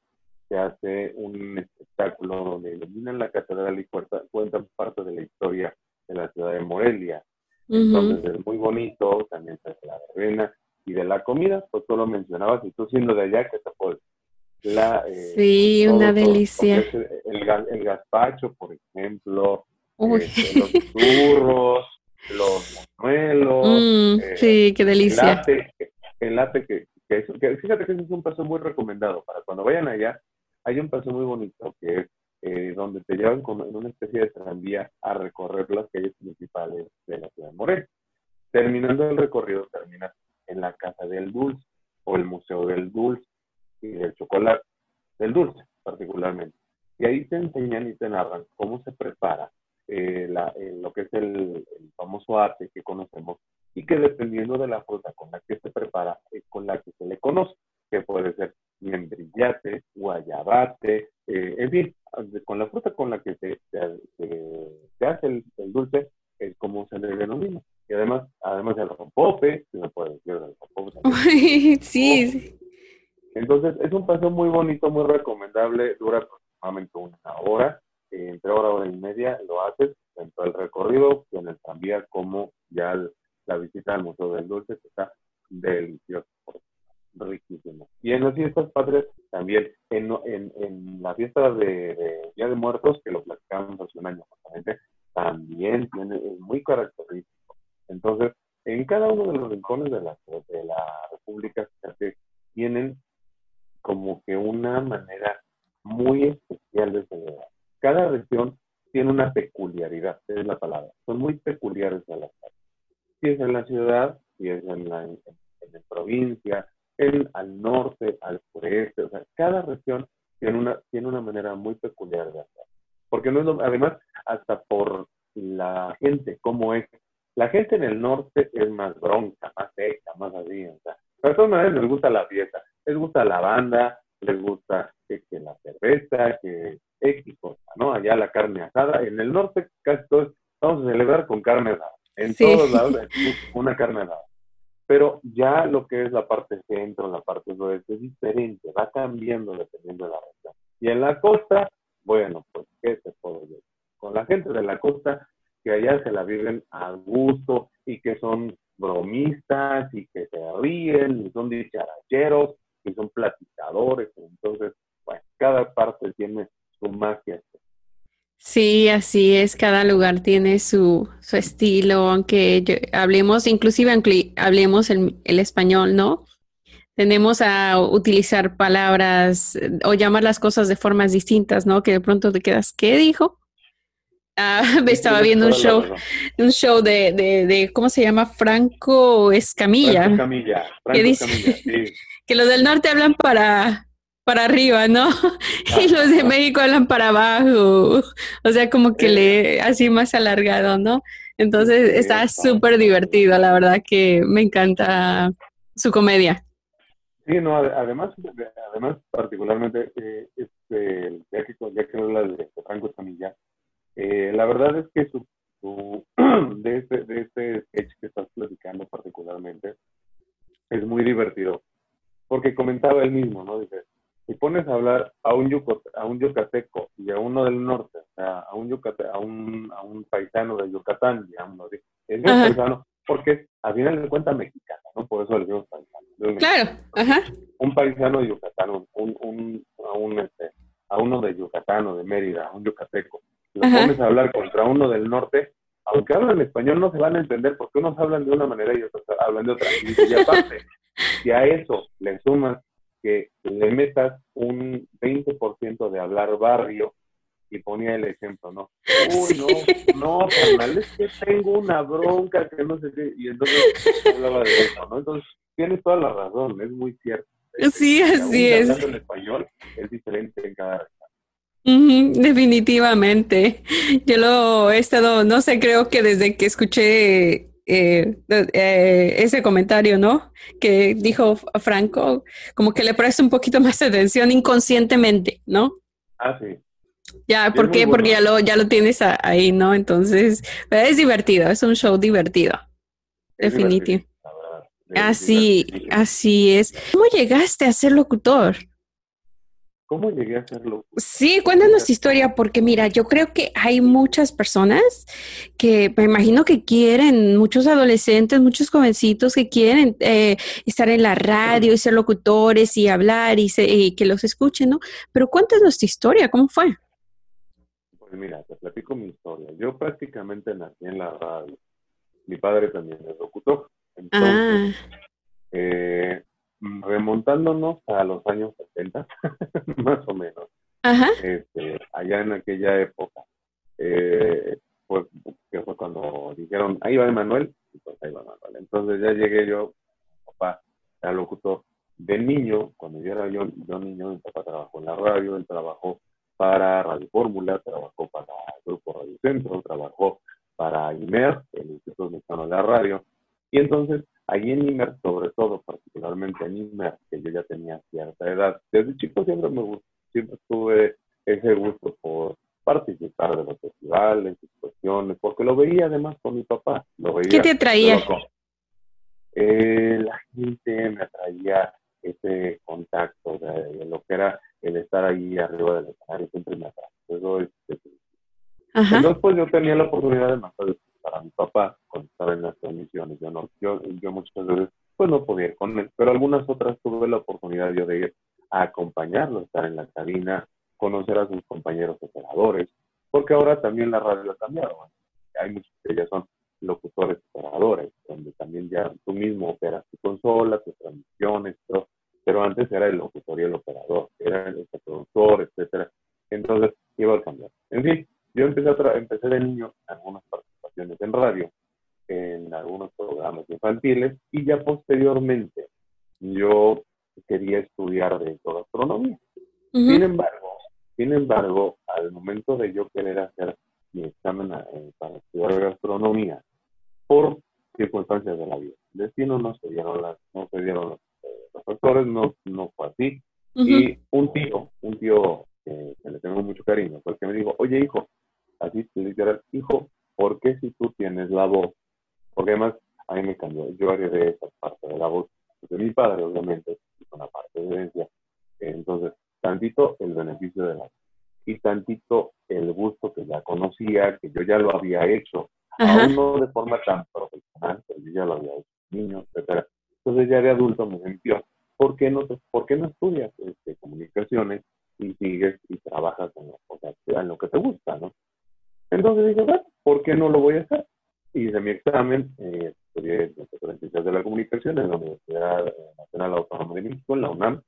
se hace un espectáculo donde iluminan la catedral y cuentan parte de la historia de la ciudad de Morelia. Entonces es muy bonito, también se hace la verbena, y de la comida, pues tú lo mencionabas, y tú siendo de allá, ¿qué te puedo la, eh, sí, una delicia. el, el, gazpacho, por ejemplo, este, los churros, los monuelos. Mm, eh, sí, qué delicia. El latte, que, que, que, fíjate que ese es un paso muy recomendado para cuando vayan allá. Hay un paso muy bonito que es eh, donde te llevan con, en una especie de tranvía a recorrer las calles principales de la ciudad de Morelia. Terminando el recorrido, terminas en la Casa del Dulce o el Museo del Dulce y del chocolate, del dulce particularmente. Y ahí te enseñan y te narran cómo se prepara eh, la, eh, lo que es el, famoso arte que conocemos y que dependiendo de la fruta con la que se prepara es con la que se le conoce, que puede ser membrillate, guayabate, eh, en fin, con la fruta con la que se, se, hace el, dulce es como se le denomina. Y además, además del rompope, si me puede decir del rompope. sí. Entonces, es un paseo muy bonito, muy recomendable, dura aproximadamente una hora, entre hora, hora y media lo haces, dentro del recorrido, en el tranvía, como ya la visita al Museo del Dulce, que está delicioso, riquísimo. Y en las fiestas padres, también, en, en, en la fiesta de, Día de Muertos, que lo platicamos hace un año justamente, también tiene, es muy característico. Entonces, en cada uno de los rincones de la, de la República tienen como que una manera muy especial de celebrar. Cada región tiene una peculiaridad, es la palabra. Son muy peculiares a las Si es en la ciudad, si es en la, en, provincia, en, al norte, al sureste, o sea, cada región tiene una, tiene una manera muy peculiar de hacer. Porque además, hasta por la gente, cómo es. La gente en el norte es más bronca, más seca, más así, o sea, de todas maneras les gusta la fiesta les gusta la banda, les gusta que, la cerveza, que X cosa, ¿no? Allá la carne asada. En el norte casi todos vamos a celebrar con carne asada. En todos lados una carne asada. Pero ya lo que es la parte centro, la parte oeste, es diferente, va cambiando dependiendo de la región. Y en la costa, bueno, pues, ¿qué se puede decir? Con la gente de la costa, que allá se la viven a gusto y que son bromistas y que se ríen y son dicharacheros que son platicadores, entonces, bueno, cada parte tiene su magia. Sí, así es, cada lugar tiene su, su estilo, aunque hablemos, inclusive hablemos el, el español, ¿no? Tendemos a utilizar palabras o llamar las cosas de formas distintas, ¿no? Que de pronto te quedas, ¿qué dijo? Me estaba viendo un show, un show de, de, de, ¿cómo se llama? Franco Escamilla. Franco Escamilla, Franco Escamilla, sí que los del norte hablan para, para arriba, ¿no? y los de México hablan para abajo. O sea, como que le así más alargado, ¿no? Entonces está súper divertido, la verdad que me encanta su comedia. Sí, no, además, además particularmente, eh, este, ya que, ya que habla de Franco Camilla, eh, la verdad es que su, su de, este, de este sketch que estás platicando particularmente, es muy divertido porque comentaba él mismo, ¿no? Dice, si pones a hablar a un, a un yucateco y a uno del norte, o sea, a un, yucate, a un, a un paisano de Yucatán, digamos, es un paisano porque a final de cuentas mexicano, ¿no? Por eso le digo paisano. Claro, ajá. Un paisano de Yucatán, un, un, a, un este, a uno de Yucatán o de Mérida, a un yucateco, si lo pones a hablar contra uno del norte, aunque hablan español no se van a entender porque unos hablan de una manera y otros hablan de otra. Y aparte, si a eso le sumas que le metas un 20% de hablar barrio, y ponía el ejemplo, ¿no? Uy, no, no, carnal, es que tengo una bronca que no sé qué, y entonces hablaba de eso, ¿no? Entonces, tienes toda la razón, es muy cierto. Sí, así es. en español es diferente en cada definitivamente. Yo lo he estado, no sé, creo que desde que escuché eh, eh, ese comentario, ¿no? Que dijo Franco, como que le presta un poquito más de atención inconscientemente, ¿no? Ah, sí. Ya, ¿por qué? Porque ya lo, ya lo tienes ahí, ¿no? Entonces, es divertido, es un show divertido. Definitivo. Así, así es. ¿Cómo llegaste a ser locutor? ¿Cómo llegué a hacerlo? Sí, cuéntanos tu historia, porque mira, yo creo que hay muchas personas que me imagino que quieren, muchos adolescentes, muchos jovencitos que quieren eh, estar en la radio y ser locutores y hablar y, que los escuchen, ¿no? Pero cuéntanos tu historia, ¿cómo fue? Pues mira, te platico mi historia. Yo prácticamente nací en la radio. Mi padre también es locutor. Entonces, ah. eh, remontándonos a los años 70, más o menos, este, allá en aquella época, eh, pues, que fue cuando dijeron, ahí va Emanuel, y pues ahí va Emanuel. Entonces ya llegué yo, papá, era locutor. De niño, cuando yo era yo, yo niño, mi papá trabajó en la radio, él trabajó para Radio Fórmula, trabajó para el Grupo Radio Centro, trabajó para IMER, el Instituto Mexicano de la Radio, y entonces Allí en IMER, sobre todo, particularmente en IMER, que yo ya tenía cierta edad, desde chico siempre me gustó, siempre tuve ese gusto por participar de los festivales cuestiones, porque lo veía además con mi papá. Lo veía, ¿Qué te atraía? Eh, la gente me atraía ese contacto de, lo que era el estar ahí arriba del escenario, siempre me atrajo. Entonces, pues yo tenía la oportunidad de más para mi papá cuando estaba en las transmisiones. Yo, no, yo, yo muchas veces pues no podía ir con él, pero algunas otras tuve la oportunidad yo de ir a acompañarlo, estar en la cabina, conocer a sus compañeros operadores, porque ahora también la radio ha cambiado. Hay muchos que ya son locutores operadores, donde también ya tú mismo operas tu consola, tus transmisiones, pero antes era el locutor y el operador, era el productor, etcétera. Entonces iba a cambiar. En fin, yo empecé, a empecé de niño en algunas partes en radio, en algunos programas infantiles y ya posteriormente yo quería estudiar de gastronomía. Sin embargo, sin embargo, al momento de yo querer hacer mi examen eh, para estudiar gastronomía, por circunstancias de la vida, destino no se dieron las, no se dieron los, eh, factores, no, no fue así. Y un tío, un tío que le tengo mucho cariño, porque me dijo, oye hijo, así literal, hijo, ¿por qué si tú tienes la voz? Porque además a mí me cambió, yo de esa parte de la voz de mi padre, obviamente, es una parte de herencia. Entonces, tantito el beneficio de la voz y tantito el gusto que ya conocía, que yo ya lo había hecho, aún no de forma tan profesional, pero yo ya lo había hecho, niño, etcétera. Entonces ya de adulto me sentía, ¿por qué no, por qué no estudias este, comunicaciones y sigues y trabajas en lo, en lo que te gusta, ¿no? Entonces dije, bueno, ¿por qué no lo voy a hacer? Hice mi examen, eh, estudié Ciencias de la Comunicación en la Universidad Nacional Autónoma de México, en la UNAM,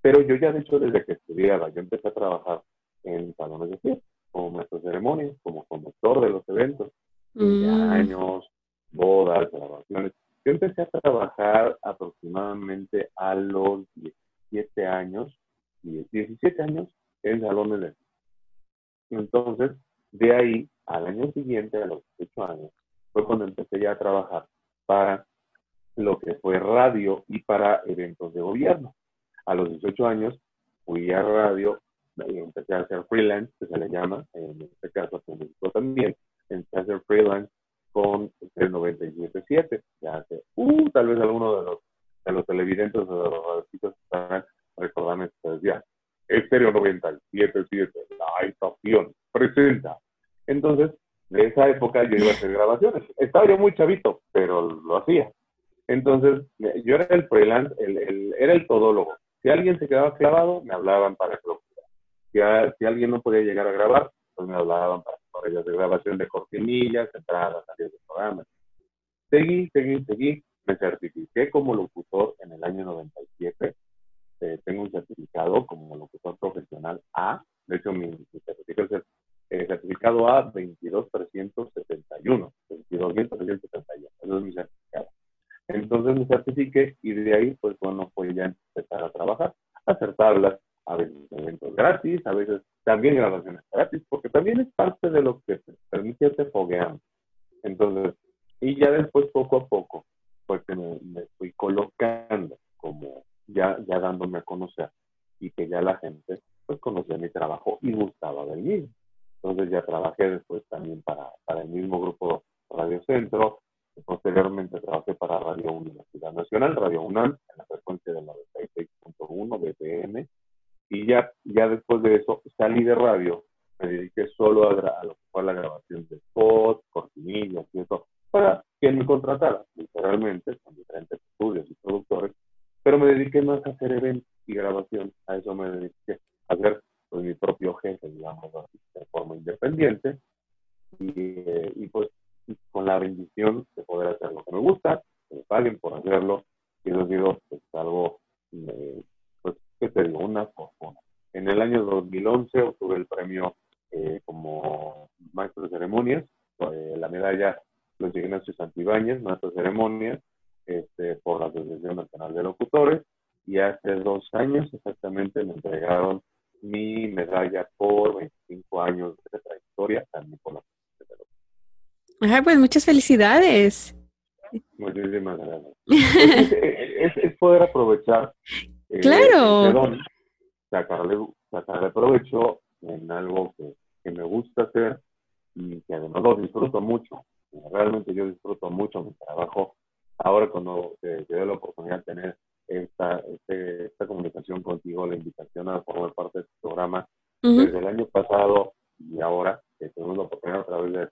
pero yo ya de hecho desde que estudiaba, yo empecé a trabajar en salones de fiesta, como maestro de ceremonias, como conductor de los eventos, mm. años, bodas, grabaciones. Yo empecé a trabajar aproximadamente a los 17 años, 17 años en salones de fiesta. Entonces, de ahí, al año siguiente, a los 18 años, fue cuando empecé ya a trabajar para lo que fue radio y para eventos de gobierno. A los 18 años fui a radio, empecé a hacer freelance, que se le llama, en este caso público también, empecé a hacer freelance con el 97.7, ya hace, uh, tal vez alguno de los, de los televidentes o de los chicos estarán recordando estos pues, días. Estéreo 97.7, la estación, presenta ustedes ya. esa época yo iba a hacer grabaciones. Estaba yo muy chavito, pero lo hacía. Entonces, yo era el freelance, el, era el todólogo. Si alguien se quedaba clavado, me hablaban para que si, si alguien no podía llegar a grabar, pues me hablaban para, ellos de grabación de cortinillas, entradas, salidas de programas. Seguí, seguí, seguí. Me certifiqué como locutor en el año 97. Eh, tengo un certificado como locutor profesional A. De hecho, mi, certificado es el certificado A 22371. 22371. Eso es mi certificado. Entonces me certifiqué y de ahí, pues bueno, pues ya empezar a trabajar, a hacer tablas, a veces eventos gratis, a veces también grabaciones gratis, porque también es parte de lo que te permite este foguear. Entonces, y ya después, poco a poco, pues me, me, fui colocando como ya, ya dándome a conocer y que ya la gente pues conocía mi trabajo y gustaba del mismo. Entonces ya trabajé después también para, para el mismo grupo Radio Centro, posteriormente trabajé para Radio Universidad Nacional, Radio UNAM, en la frecuencia del 96.1 BPM, y ya, ya después de eso salí de radio, me dediqué solo a, lo que fue la grabación de spots, cortinillas y eso, para que me contratara, literalmente, con diferentes estudios y productores, pero me dediqué más a hacer eventos y grabación, a eso me dediqué, a hacer pues, mi propio jefe, digamos, de forma independiente, y, eh, y pues con la bendición de poder hacer lo que me gusta, que me paguen por hacerlo, y les digo, es algo eh, ¿qué te digo? Una fortuna. En el año 2011 obtuve el premio eh, como maestro de ceremonias, eh, la medalla Los Ignacio Santibáñez, maestro de ceremonias, este, por la Asociación Nacional de Locutores, y hace dos años exactamente me entregaron mi medalla por 25 años de trayectoria, también por la Ajá, pues muchas felicidades. Muchísimas gracias. es, es, poder aprovechar eh, claro. sacarle, sacarle provecho en algo que, me gusta hacer y que además lo disfruto mucho. Realmente yo disfruto mucho mi trabajo. Ahora cuando te, doy la oportunidad de tener esta, este, esta comunicación contigo, la invitación a formar parte de este programa, desde el año pasado y ahora, que tenemos la oportunidad otra vez de,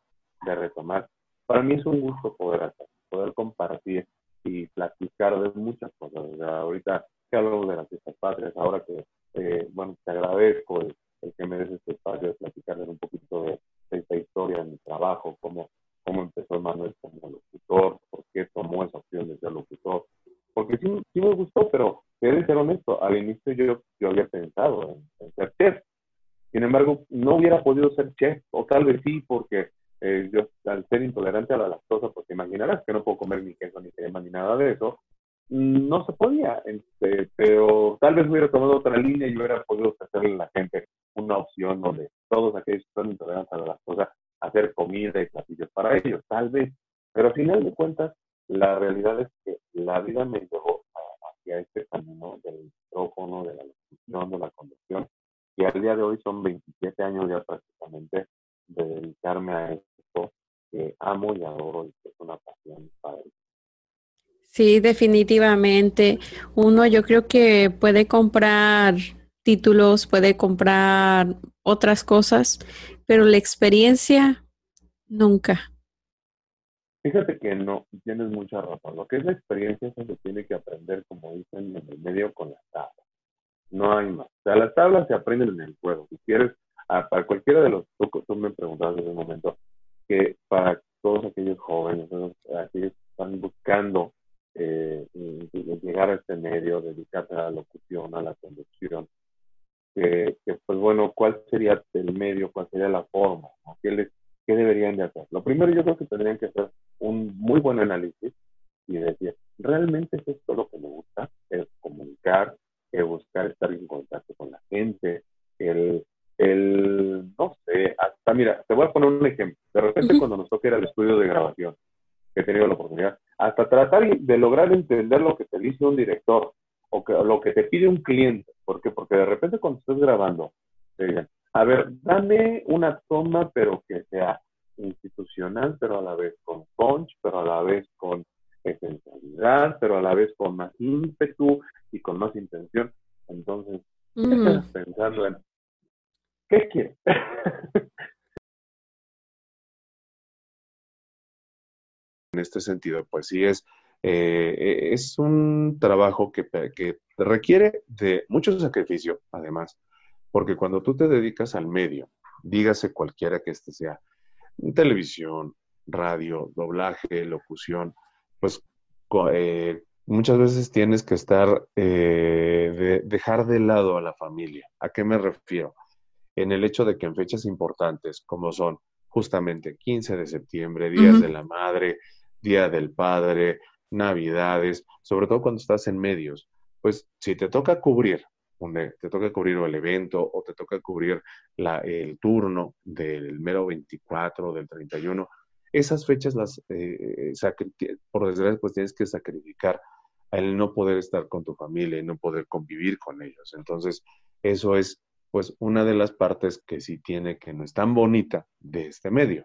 de retomar, para mí es un gusto poder hacer, poder compartir y platicar de muchas cosas. ahorita que hablamos de las fiestas patrias, ahora que, eh, bueno, te agradezco el, que me des este espacio de platicarles un poquito de, esta historia de mi trabajo, cómo, cómo empezó Manuel como locutor, por qué tomó esa opción de ser locutor. Porque sí, sí me gustó, pero de ser honesto, al inicio yo, yo había pensado en, ser chef. Sin embargo, no hubiera podido ser chef, o tal vez sí, porque eh, yo al ser intolerante a la lactosa, pues te imaginarás que no puedo comer ni queso ni crema ni nada de eso, no se podía, este, pero tal vez hubiera tomado otra línea y hubiera podido ofrecerle a la gente una opción donde todos aquellos que son intolerantes a las cosas, hacer comida y platillos para ellos, tal vez. Pero al final de cuentas, la realidad es que la vida me llevó hacia este camino del micrófono, de la locución, de la conducción, y al día de hoy son 27 años ya prácticamente de dedicarme a esto que amo y adoro y que es una pasión para él. Sí, definitivamente. Uno yo creo que puede comprar títulos, puede comprar otras cosas, pero la experiencia nunca. Fíjate que no, tienes mucha razón. Lo que es la experiencia se tiene que aprender, como dicen, en el medio con las tablas. No hay más. O sea, las tablas se aprenden en el juego. Si quieres, para cualquiera de los, tú, tú me preguntabas en un momento, que para todos aquellos jóvenes, aquellos que están buscando eh, llegar a este medio, dedicarse a la locución, a la conducción, que, pues bueno, ¿cuál sería el medio, cuál sería la forma? ¿Qué, les, ¿Qué deberían de hacer? Lo primero yo creo que tendrían que hacer un muy buen análisis y decir, ¿realmente es esto lo que me gusta? Es comunicar, es buscar estar en contacto con la gente, el, el, no sé, hasta mira, te voy a poner un ejemplo. De repente cuando nos toca ir al estudio de grabación, que he tenido la oportunidad, hasta tratar de lograr entender lo que te dice un director o que, lo que te pide un cliente. ¿Por qué? Porque de repente cuando estás grabando, te digan, a ver, dame una toma, pero que sea institucional, pero a la vez con punch, pero a la vez con esencialidad, pero a la vez con más ímpetu y con más intención. Entonces, estás pensando en, ¿qué quieres? este sentido, pues sí es, eh, es un trabajo que, que requiere de mucho sacrificio, además, porque cuando tú te dedicas al medio, dígase cualquiera que este sea, televisión, radio, doblaje, locución, pues eh, muchas veces tienes que estar, eh, dejar de lado a la familia. ¿A qué me refiero? En el hecho de que en fechas importantes, como son justamente 15 de septiembre, días de la madre, día del padre, navidades, sobre todo cuando estás en medios, pues si te toca cubrir, te toca cubrir el evento o te toca cubrir el turno del mero 24, del 31, esas fechas las, eh, por desgracia, pues tienes que sacrificar el no poder estar con tu familia y no poder convivir con ellos. Entonces, eso es pues una de las partes que sí tiene que no es tan bonita de este medio.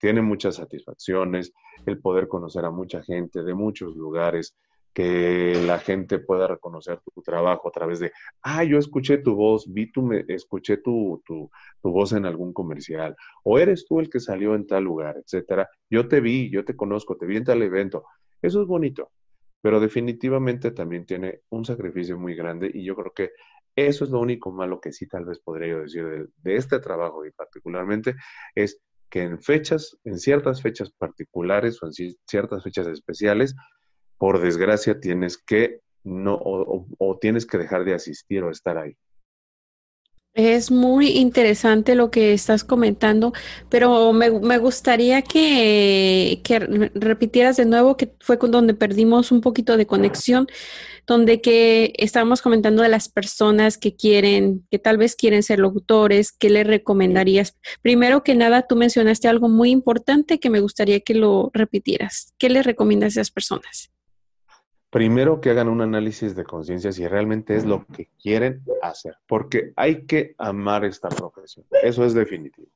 Tiene muchas satisfacciones, el poder conocer a mucha gente de muchos lugares, que la gente pueda reconocer tu trabajo a través de, ah, yo escuché tu voz, vi tu, me, escuché tu, tu, tu, voz en algún comercial, o eres tú el que salió en tal lugar, etcétera. Yo te vi, yo te conozco, te vi en tal evento. Eso es bonito, pero definitivamente también tiene un sacrificio muy grande y yo creo que eso es lo único malo que sí tal vez podría yo decir de, este trabajo y particularmente es que en fechas, en ciertas fechas particulares o en ciertas fechas especiales, por desgracia tienes que no o, tienes que dejar de asistir o estar ahí. Es muy interesante lo que estás comentando, pero me, gustaría que, que, repitieras de nuevo que fue con donde perdimos un poquito de conexión, donde que estábamos comentando de las personas que quieren, que tal vez quieren ser locutores, ¿qué le recomendarías? Primero que nada, tú mencionaste algo muy importante que me gustaría que lo repitieras. ¿Qué le recomiendas a esas personas? Primero que hagan un análisis de conciencia si realmente es lo que quieren hacer, porque hay que amar esta profesión, eso es definitivo.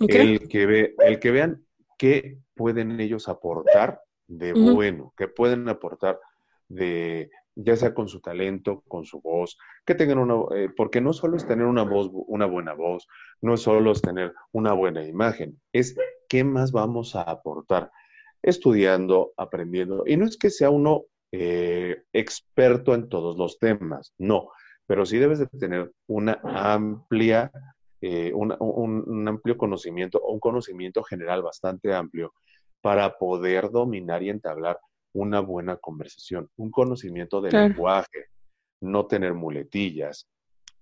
El, que ve, el que vean qué pueden ellos aportar de bueno, qué pueden aportar de, ya sea con su talento, con su voz, que tengan una, eh, porque no solo es tener una voz, una buena voz, no es solo es tener una buena imagen, es qué más vamos a aportar estudiando, aprendiendo. Y no es que sea uno eh, experto en todos los temas, no, pero sí debes de tener una amplia, eh, un, amplio conocimiento, un conocimiento general bastante amplio para poder dominar y entablar una buena conversación, un conocimiento del lenguaje, no tener muletillas,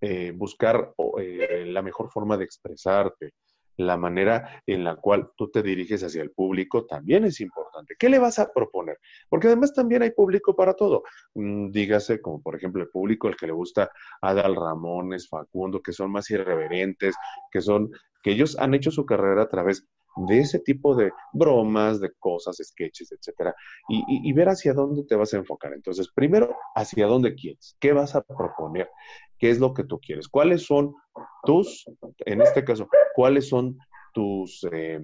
eh, buscar la mejor forma de expresarte, la manera en la cual tú te diriges hacia el público también es importante. ¿Qué le vas a proponer? Porque además también hay público para todo. Mm, dígase, como por ejemplo el público el que le gusta Adal Ramones, Facundo, que son más irreverentes, que son, que ellos han hecho su carrera a través de ese tipo de bromas, de cosas, sketches, etcétera, y, y, ver hacia dónde te vas a enfocar. Entonces, primero, hacia dónde quieres, qué vas a proponer, qué es lo que tú quieres, cuáles son tus, en este caso, cuáles son tus, eh,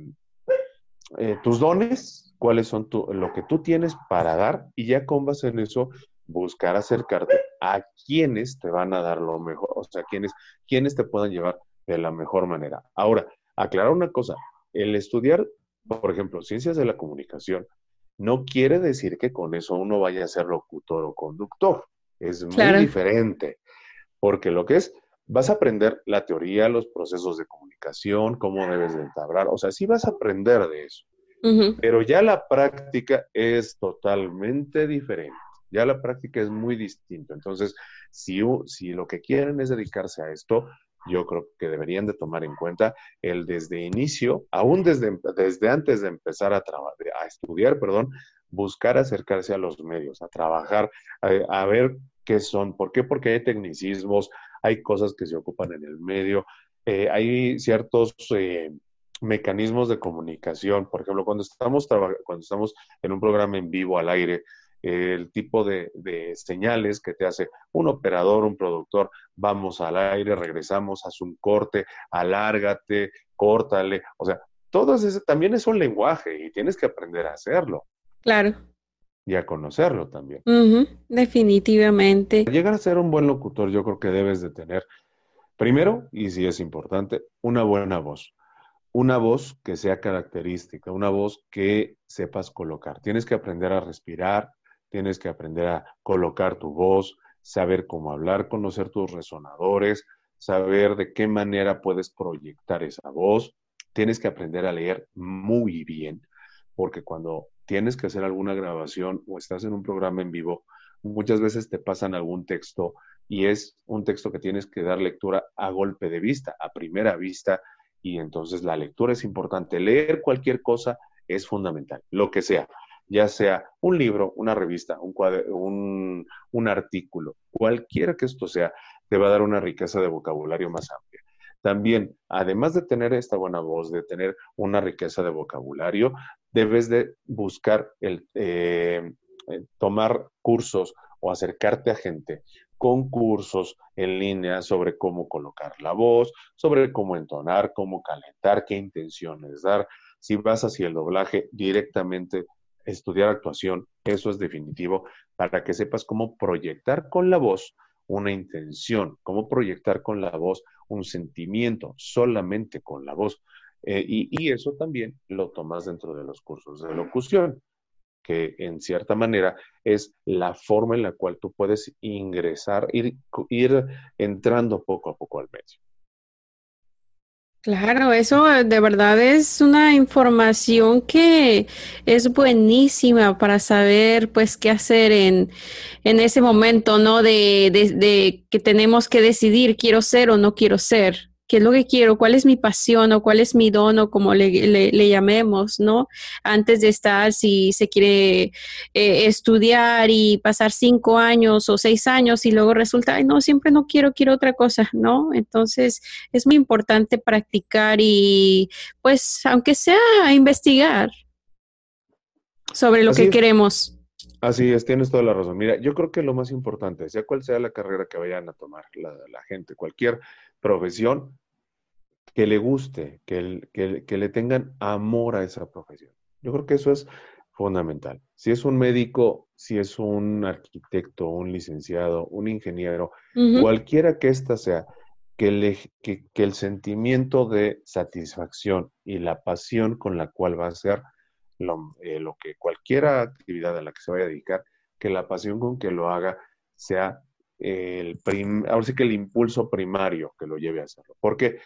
eh, tus dones, cuáles son lo que tú tienes para dar, y ya con base en eso, buscar acercarte a quienes te van a dar lo mejor, o sea, quienes, quienes te puedan llevar de la mejor manera. Ahora, aclarar una cosa, el estudiar, por ejemplo, ciencias de la comunicación, no quiere decir que con eso uno vaya a ser locutor o conductor. Es muy diferente, porque lo que es, vas a aprender la teoría, los procesos de comunicación, cómo debes de entablar, o sea, sí vas a aprender de eso, pero ya la práctica es totalmente diferente. Ya la práctica es muy distinta. Entonces, si, si lo que quieren es dedicarse a esto, yo creo que deberían de tomar en cuenta el desde inicio, aún desde, desde antes de empezar a, a estudiar, perdón, buscar acercarse a los medios, a trabajar, a, ver qué son, ¿por qué? Porque hay tecnicismos, hay cosas que se ocupan en el medio, eh, hay ciertos eh, mecanismos de comunicación, por ejemplo, cuando estamos, cuando estamos en un programa en vivo al aire, el tipo de, señales que te hace un operador, un productor, vamos al aire, regresamos, haz un corte, alárgate, córtale, o sea, todo eso también es un lenguaje y tienes que aprender a hacerlo. Claro. Y a conocerlo también. definitivamente. Para llegar a ser un buen locutor, yo creo que debes de tener, primero, y si es importante, una buena voz una voz que sea característica, una voz que sepas colocar. Tienes que aprender a respirar, tienes que aprender a colocar tu voz, saber cómo hablar, conocer tus resonadores, saber de qué manera puedes proyectar esa voz. Tienes que aprender a leer muy bien, porque cuando tienes que hacer alguna grabación o estás en un programa en vivo, muchas veces te pasan algún texto y es un texto que tienes que dar lectura a golpe de vista, a primera vista, y entonces la lectura es importante. Leer cualquier cosa es fundamental, lo que sea, ya sea un libro, una revista, un, un, un artículo, cualquiera que esto sea, te va a dar una riqueza de vocabulario más amplia. También, además de tener esta buena voz, de tener una riqueza de vocabulario, debes de buscar el eh, eh, tomar cursos o acercarte a gente con cursos en línea sobre cómo colocar la voz, sobre cómo entonar, cómo calentar, qué intenciones dar. Si vas hacia el doblaje directamente, estudiar actuación, eso es definitivo, para que sepas cómo proyectar con la voz una intención, cómo proyectar con la voz un sentimiento, solamente con la voz. Eh, y, y, eso también lo tomas dentro de los cursos de locución que en cierta manera es la forma en la cual tú puedes ingresar, ir, ir entrando poco a poco al medio. Claro, eso de verdad es una información que es buenísima para saber pues qué hacer en, en ese momento, ¿no? De, de, de que tenemos que decidir, quiero ser o no quiero ser qué es lo que quiero, cuál es mi pasión o cuál es mi don o como le, llamemos, ¿no? Antes de estar, si se quiere eh, estudiar y pasar cinco años o seis años y luego resulta, Ay, no, siempre no quiero, quiero otra cosa, ¿no? Entonces es muy importante practicar y pues aunque sea investigar sobre lo que queremos. Así es, tienes toda la razón. Mira, yo creo que lo más importante, sea cual sea la carrera que vayan a tomar la, la gente, cualquier profesión, que le guste, que, que, le tengan amor a esa profesión. Yo creo que eso es fundamental. Si es un médico, si es un arquitecto, un licenciado, un ingeniero, cualquiera que ésta sea, que, le, que, el sentimiento de satisfacción y la pasión con la cual va a hacer lo, eh, lo que cualquier actividad a la que se vaya a dedicar, que la pasión con que lo haga sea el ahora sí que el impulso primario que lo lleve a hacerlo. ¿Por qué?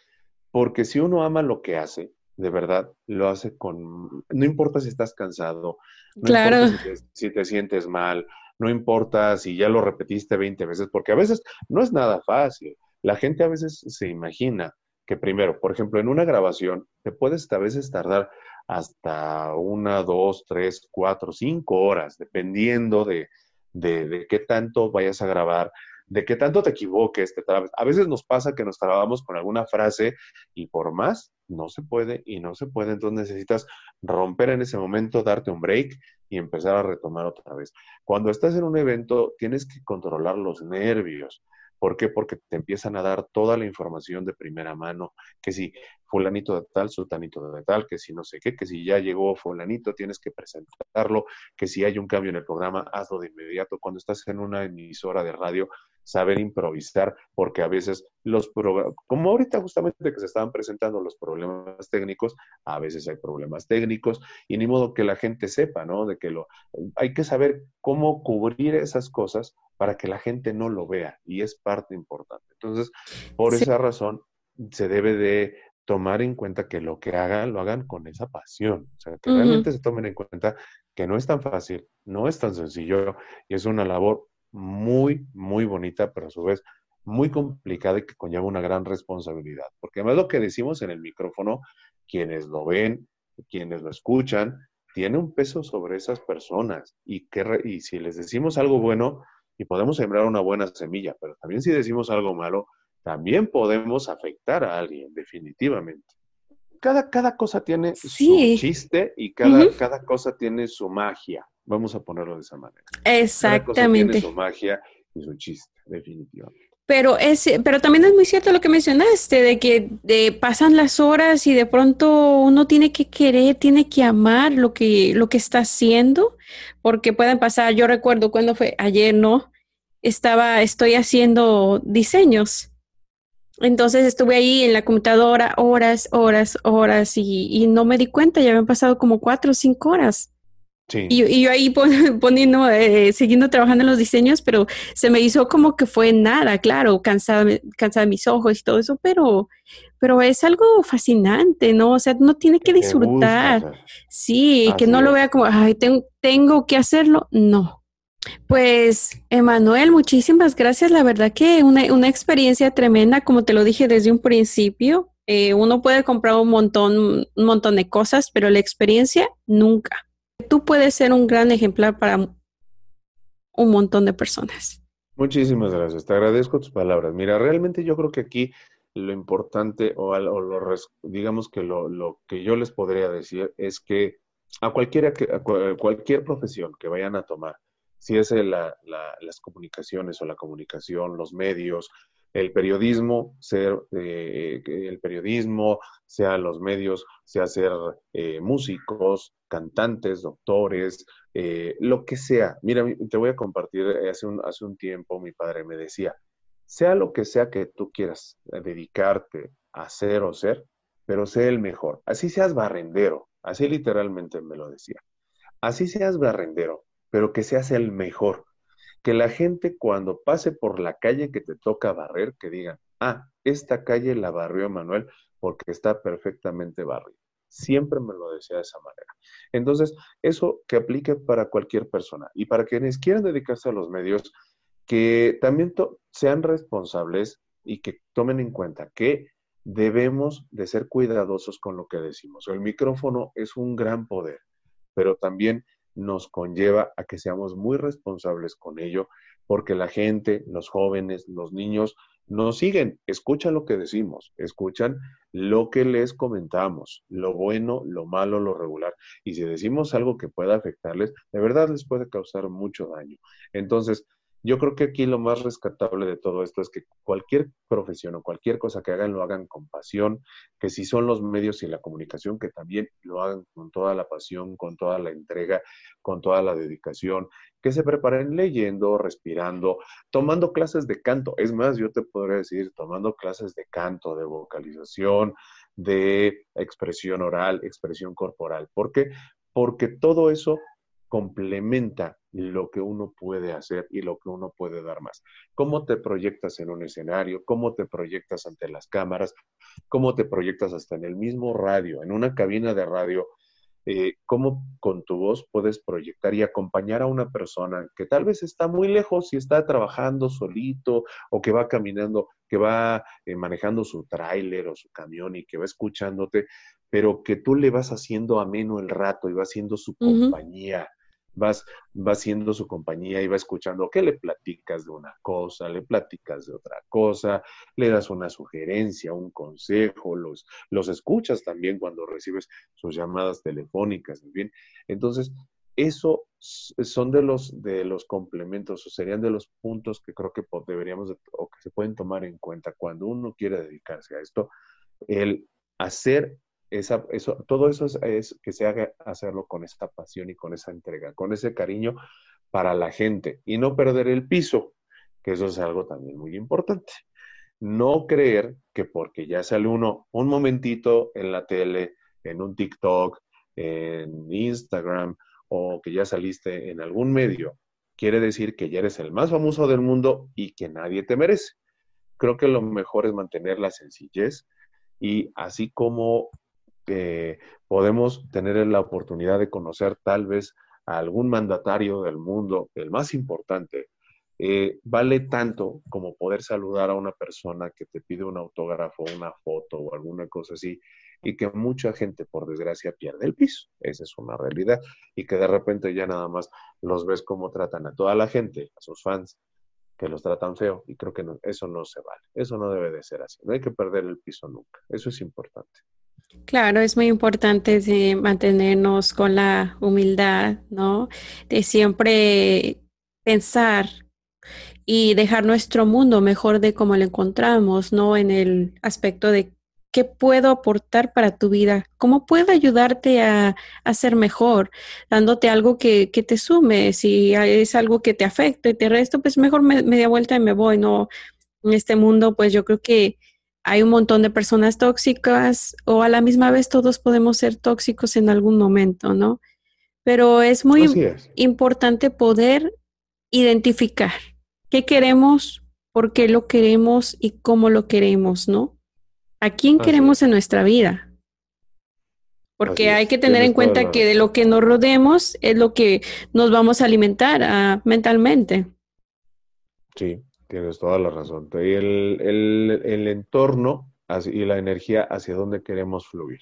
Porque si uno ama lo que hace, de verdad, lo hace con, no importa si estás cansado, no claro. importa si te, sientes mal, no importa si ya lo repetiste 20 veces, porque a veces no es nada fácil. La gente a veces se imagina que primero, por ejemplo, en una grabación, te puedes a veces tardar hasta una, dos, tres, cuatro, cinco horas, dependiendo de, de, de qué tanto vayas a grabar, de qué tanto te equivoques, te A veces nos pasa que nos trabamos con alguna frase y por más no se puede y no se puede, entonces necesitas romper en ese momento, darte un break y empezar a retomar otra vez. Cuando estás en un evento tienes que controlar los nervios. ¿Por qué? Porque te empiezan a dar toda la información de primera mano, que si fulanito de tal, sultanito de tal, que si no sé qué, que si ya llegó fulanito, tienes que presentarlo, que si hay un cambio en el programa, hazlo de inmediato. Cuando estás en una emisora de radio, saber improvisar, porque a veces los programas, como ahorita justamente que se estaban presentando los problemas técnicos, a veces hay problemas técnicos y ni modo que la gente sepa, ¿no? De que lo, hay que saber cómo cubrir esas cosas para que la gente no lo vea y es parte importante. Entonces, por esa razón, se debe de tomar en cuenta que lo que hagan, lo hagan con esa pasión. O sea, que realmente se tomen en cuenta que no es tan fácil, no es tan sencillo y es una labor muy, muy bonita, pero a su vez muy complicada y que conlleva una gran responsabilidad. Porque además lo que decimos en el micrófono, quienes lo ven, quienes lo escuchan, tiene un peso sobre esas personas. Y, que, y si les decimos algo bueno, y podemos sembrar una buena semilla, pero también si decimos algo malo, también podemos afectar a alguien, definitivamente. Cada, cada cosa tiene su chiste y cada, cada cosa tiene su magia. Vamos a ponerlo de esa manera. Exactamente. tiene su magia y su chiste, definitivamente. Pero, es, pero también es muy cierto lo que mencionaste, de que de, pasan las horas y de pronto uno tiene que querer, tiene que amar lo que, lo que está haciendo, porque pueden pasar, yo recuerdo cuando fue ayer, ¿no? Estaba, estoy haciendo diseños Entonces estuve ahí en la computadora horas, horas, horas y, y no me di cuenta, ya habían pasado como cuatro o cinco horas. Y, yo ahí poniendo, eh, siguiendo trabajando en los diseños, pero se me hizo como que fue nada, claro, cansada, cansada mis ojos y todo eso, pero, pero es algo fascinante, ¿no? O sea, no tiene que disfrutar. sí, que no lo vea como, ay, tengo, tengo que hacerlo. No. Pues, Emanuel, muchísimas gracias. La verdad que una, una experiencia tremenda, como te lo dije desde un principio. Eh, uno puede comprar un montón, un montón de cosas, pero la experiencia nunca tú puedes ser un gran ejemplar para un montón de personas. Muchísimas gracias, te agradezco tus palabras. Mira, realmente yo creo que aquí lo importante o, lo, digamos que lo, que yo les podría decir es que a cualquiera a cualquier profesión que vayan a tomar, si es la, las comunicaciones o la comunicación, los medios, el periodismo, ser eh, el periodismo, sea los medios, sea ser eh, músicos, cantantes, doctores, eh, lo que sea. Mira, te voy a compartir, hace un, hace un tiempo mi padre me decía, sea lo que sea que tú quieras dedicarte a hacer o ser, pero sé el mejor. Así seas barrendero, así literalmente me lo decía. Así seas barrendero, pero que seas el mejor que la gente cuando pase por la calle que te toca barrer, que digan, ah, esta calle la barrió Manuel porque está perfectamente barrida. Siempre me lo decía de esa manera. Entonces, eso que aplique para cualquier persona y para quienes quieran dedicarse a los medios, que también sean responsables y que tomen en cuenta que debemos de ser cuidadosos con lo que decimos. El micrófono es un gran poder, pero también nos conlleva a que seamos muy responsables con ello, porque la gente, los jóvenes, los niños, nos siguen, escuchan lo que decimos, escuchan lo que les comentamos, lo bueno, lo malo, lo regular. Y si decimos algo que pueda afectarles, de verdad les puede causar mucho daño. Entonces, yo creo que aquí lo más rescatable de todo esto es que cualquier profesión o cualquier cosa que hagan lo hagan con pasión, que si son los medios y la comunicación, que también lo hagan con toda la pasión, con toda la entrega, con toda la dedicación, que se preparen leyendo, respirando, tomando clases de canto. Es más, yo te podría decir, tomando clases de canto, de vocalización, de expresión oral, expresión corporal. ¿Por qué? Porque todo eso complementa lo que uno puede hacer y lo que uno puede dar más. ¿Cómo te proyectas en un escenario? ¿Cómo te proyectas ante las cámaras? ¿Cómo te proyectas hasta en el mismo radio, en una cabina de radio? Eh, ¿Cómo con tu voz puedes proyectar y acompañar a una persona que tal vez está muy lejos y está trabajando solito o que va caminando, que va eh, manejando su tráiler o su camión y que va escuchándote, pero que tú le vas haciendo ameno el rato y va haciendo su compañía? Vas, vas siendo su compañía y va escuchando que le platicas de una cosa, le platicas de otra cosa, le das una sugerencia, un consejo, los, los escuchas también cuando recibes sus llamadas telefónicas, en fin. Entonces, eso son de los, de los complementos o serían de los puntos que creo que deberíamos o que se pueden tomar en cuenta cuando uno quiere dedicarse a esto, el hacer eso, todo eso es, que se haga hacerlo con esta pasión y con esa entrega, con ese cariño para la gente y no perder el piso, que eso es algo también muy importante. No creer que porque ya sale uno un momentito en la tele, en un TikTok, en Instagram o que ya saliste en algún medio, quiere decir que ya eres el más famoso del mundo y que nadie te merece. Creo que lo mejor es mantener la sencillez y así como podemos tener la oportunidad de conocer tal vez a algún mandatario del mundo, el más importante, eh, vale tanto como poder saludar a una persona que te pide un autógrafo, una foto o alguna cosa así, y que mucha gente, por desgracia, pierde el piso. Esa es una realidad. Y que de repente ya nada más los ves cómo tratan a toda la gente, a sus fans, que los tratan feo. Y creo que eso no se vale. Eso no debe de ser así. No hay que perder el piso nunca. Eso es importante. Claro, es muy importante mantenernos con la humildad, ¿no? De siempre pensar y dejar nuestro mundo mejor de como lo encontramos, ¿no? En el aspecto de qué puedo aportar para tu vida, cómo puedo ayudarte a, ser mejor, dándote algo que, te sume, si es algo que te afecte, te resto, pues mejor me, me vuelta y me voy, ¿no? En este mundo, pues yo creo que hay un montón de personas tóxicas o a la misma vez todos podemos ser tóxicos en algún momento, ¿no? Pero es muy importante poder identificar qué queremos, por qué lo queremos y cómo lo queremos, ¿no? ¿A quién queremos en nuestra vida? Porque hay que tener en cuenta que de lo que nos rodemos es lo que nos vamos a alimentar ah, mentalmente. Sí, tienes toda la razón. Y el, el, entorno y la energía hacia dónde queremos fluir,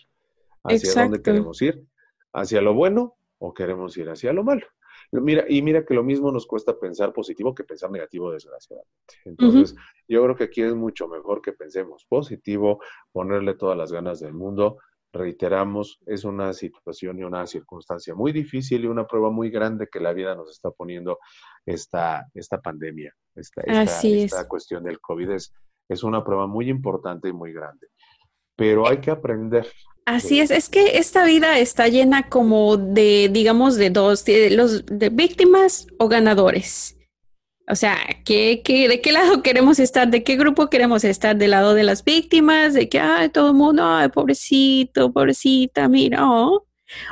hacia dónde queremos ir, hacia lo bueno o queremos ir hacia lo malo. Mira, y mira que lo mismo nos cuesta pensar positivo que pensar negativo, desgraciadamente. Entonces, yo creo que aquí es mucho mejor que pensemos positivo, ponerle todas las ganas del mundo. Reiteramos, es una situación y una circunstancia muy difícil y una prueba muy grande que la vida nos está poniendo esta, esta pandemia, esta, esta, cuestión del COVID. Es, es una prueba muy importante y muy grande. Pero hay que aprender Así es, es que esta vida está llena como de, digamos, de dos, de los de víctimas o ganadores. O sea, ¿qué, qué, de qué lado queremos estar? ¿De qué grupo queremos estar? ¿Del lado de las víctimas? ¿De que, ay, todo el mundo, ay, pobrecito, pobrecita, mira, oh.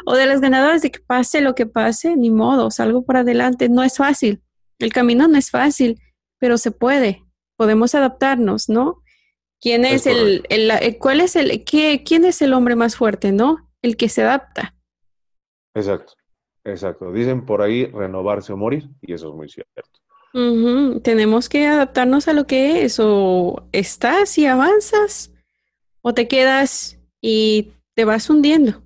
O de las ganadoras, de que pase lo que pase, ni modo, salgo por adelante. No es fácil. El camino no es fácil, pero se puede. Podemos adaptarnos, ¿no? ¿Quién es, el, el, cuál es el, qué, quién es el hombre más fuerte, no? El que se adapta. Exacto, exacto. Dicen por ahí renovarse o morir, y eso es muy cierto. Tenemos que adaptarnos a lo que es, o estás y avanzas, o te quedas y te vas hundiendo,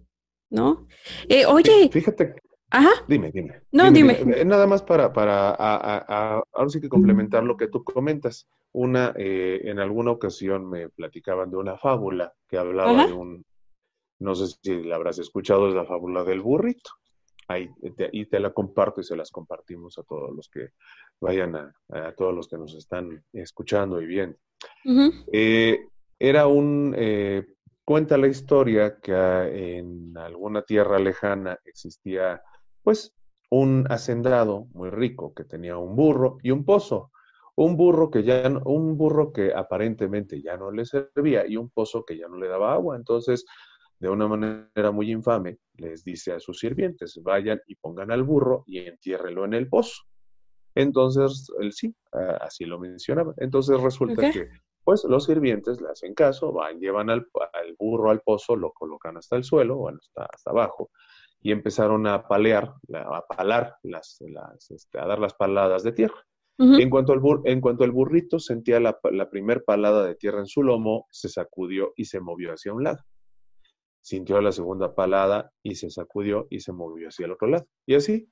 ¿no? Eh, oye. Fíjate. Ajá. Dime, dime. No, dime. Nada más para, para ahora sí que complementar lo que tú comentas. Una, eh, en alguna ocasión me platicaban de una fábula que hablaba de un, no sé si la habrás escuchado, es la fábula del burrito. Ahí te, y te la comparto y se las compartimos a todos los que vayan a, a todos los que nos están escuchando y viendo. Eh, era un, eh, cuenta la historia que en alguna tierra lejana existía, pues, un hacendado muy rico que tenía un burro y un pozo un burro que ya un burro que aparentemente ya no le servía y un pozo que ya no le daba agua. Entonces, de una manera muy infame, les dice a sus sirvientes, vayan y pongan al burro y entiérrelo en el pozo. Entonces, él sí, así lo mencionaba. Entonces resulta que, pues, los sirvientes le hacen caso, van, llevan al, burro al pozo, lo colocan hasta el suelo, bueno, hasta, hasta abajo, y empezaron a palear, a palar, las, este, a dar las paladas de tierra en, cuanto al en cuanto el burrito sentía la, la primer palada de tierra en su lomo, se sacudió y se movió hacia un lado. Sintió la segunda palada y se sacudió y se movió hacia el otro lado. Y así,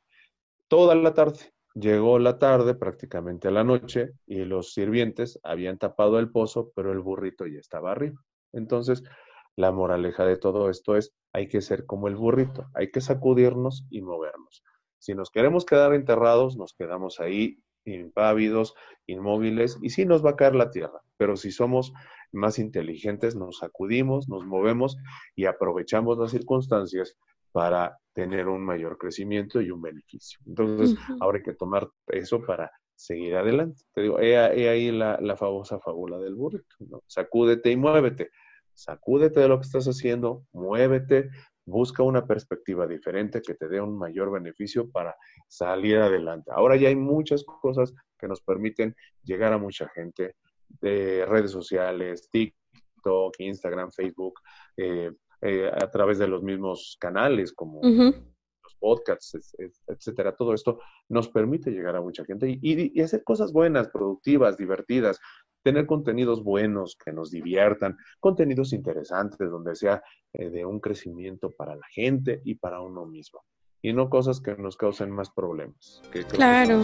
toda la tarde. Llegó la tarde, prácticamente a la noche, y los sirvientes habían tapado el pozo, pero el burrito ya estaba arriba. Entonces, la moraleja de todo esto es, hay que ser como el burrito, hay que sacudirnos y movernos. Si nos queremos quedar enterrados, nos quedamos ahí impávidos, inmóviles, y sí nos va a caer la tierra, pero si somos más inteligentes, nos sacudimos, nos movemos y aprovechamos las circunstancias para tener un mayor crecimiento y un beneficio. Entonces, ahora hay que tomar eso para seguir adelante. Te digo, he, ahí la, la, famosa fábula del burrito, Sacúdete y muévete. Sacúdete de lo que estás haciendo, muévete, busca una perspectiva diferente que te dé un mayor beneficio para salir adelante. Ahora ya hay muchas cosas que nos permiten llegar a mucha gente de redes sociales, TikTok, Instagram, Facebook, eh, eh, a través de los mismos canales como los podcasts, etcétera. Todo esto nos permite llegar a mucha gente y, y hacer cosas buenas, productivas, divertidas, tener contenidos buenos que nos diviertan, contenidos interesantes donde sea eh, de un crecimiento para la gente y para uno mismo. Y no cosas que nos causen más problemas. claro.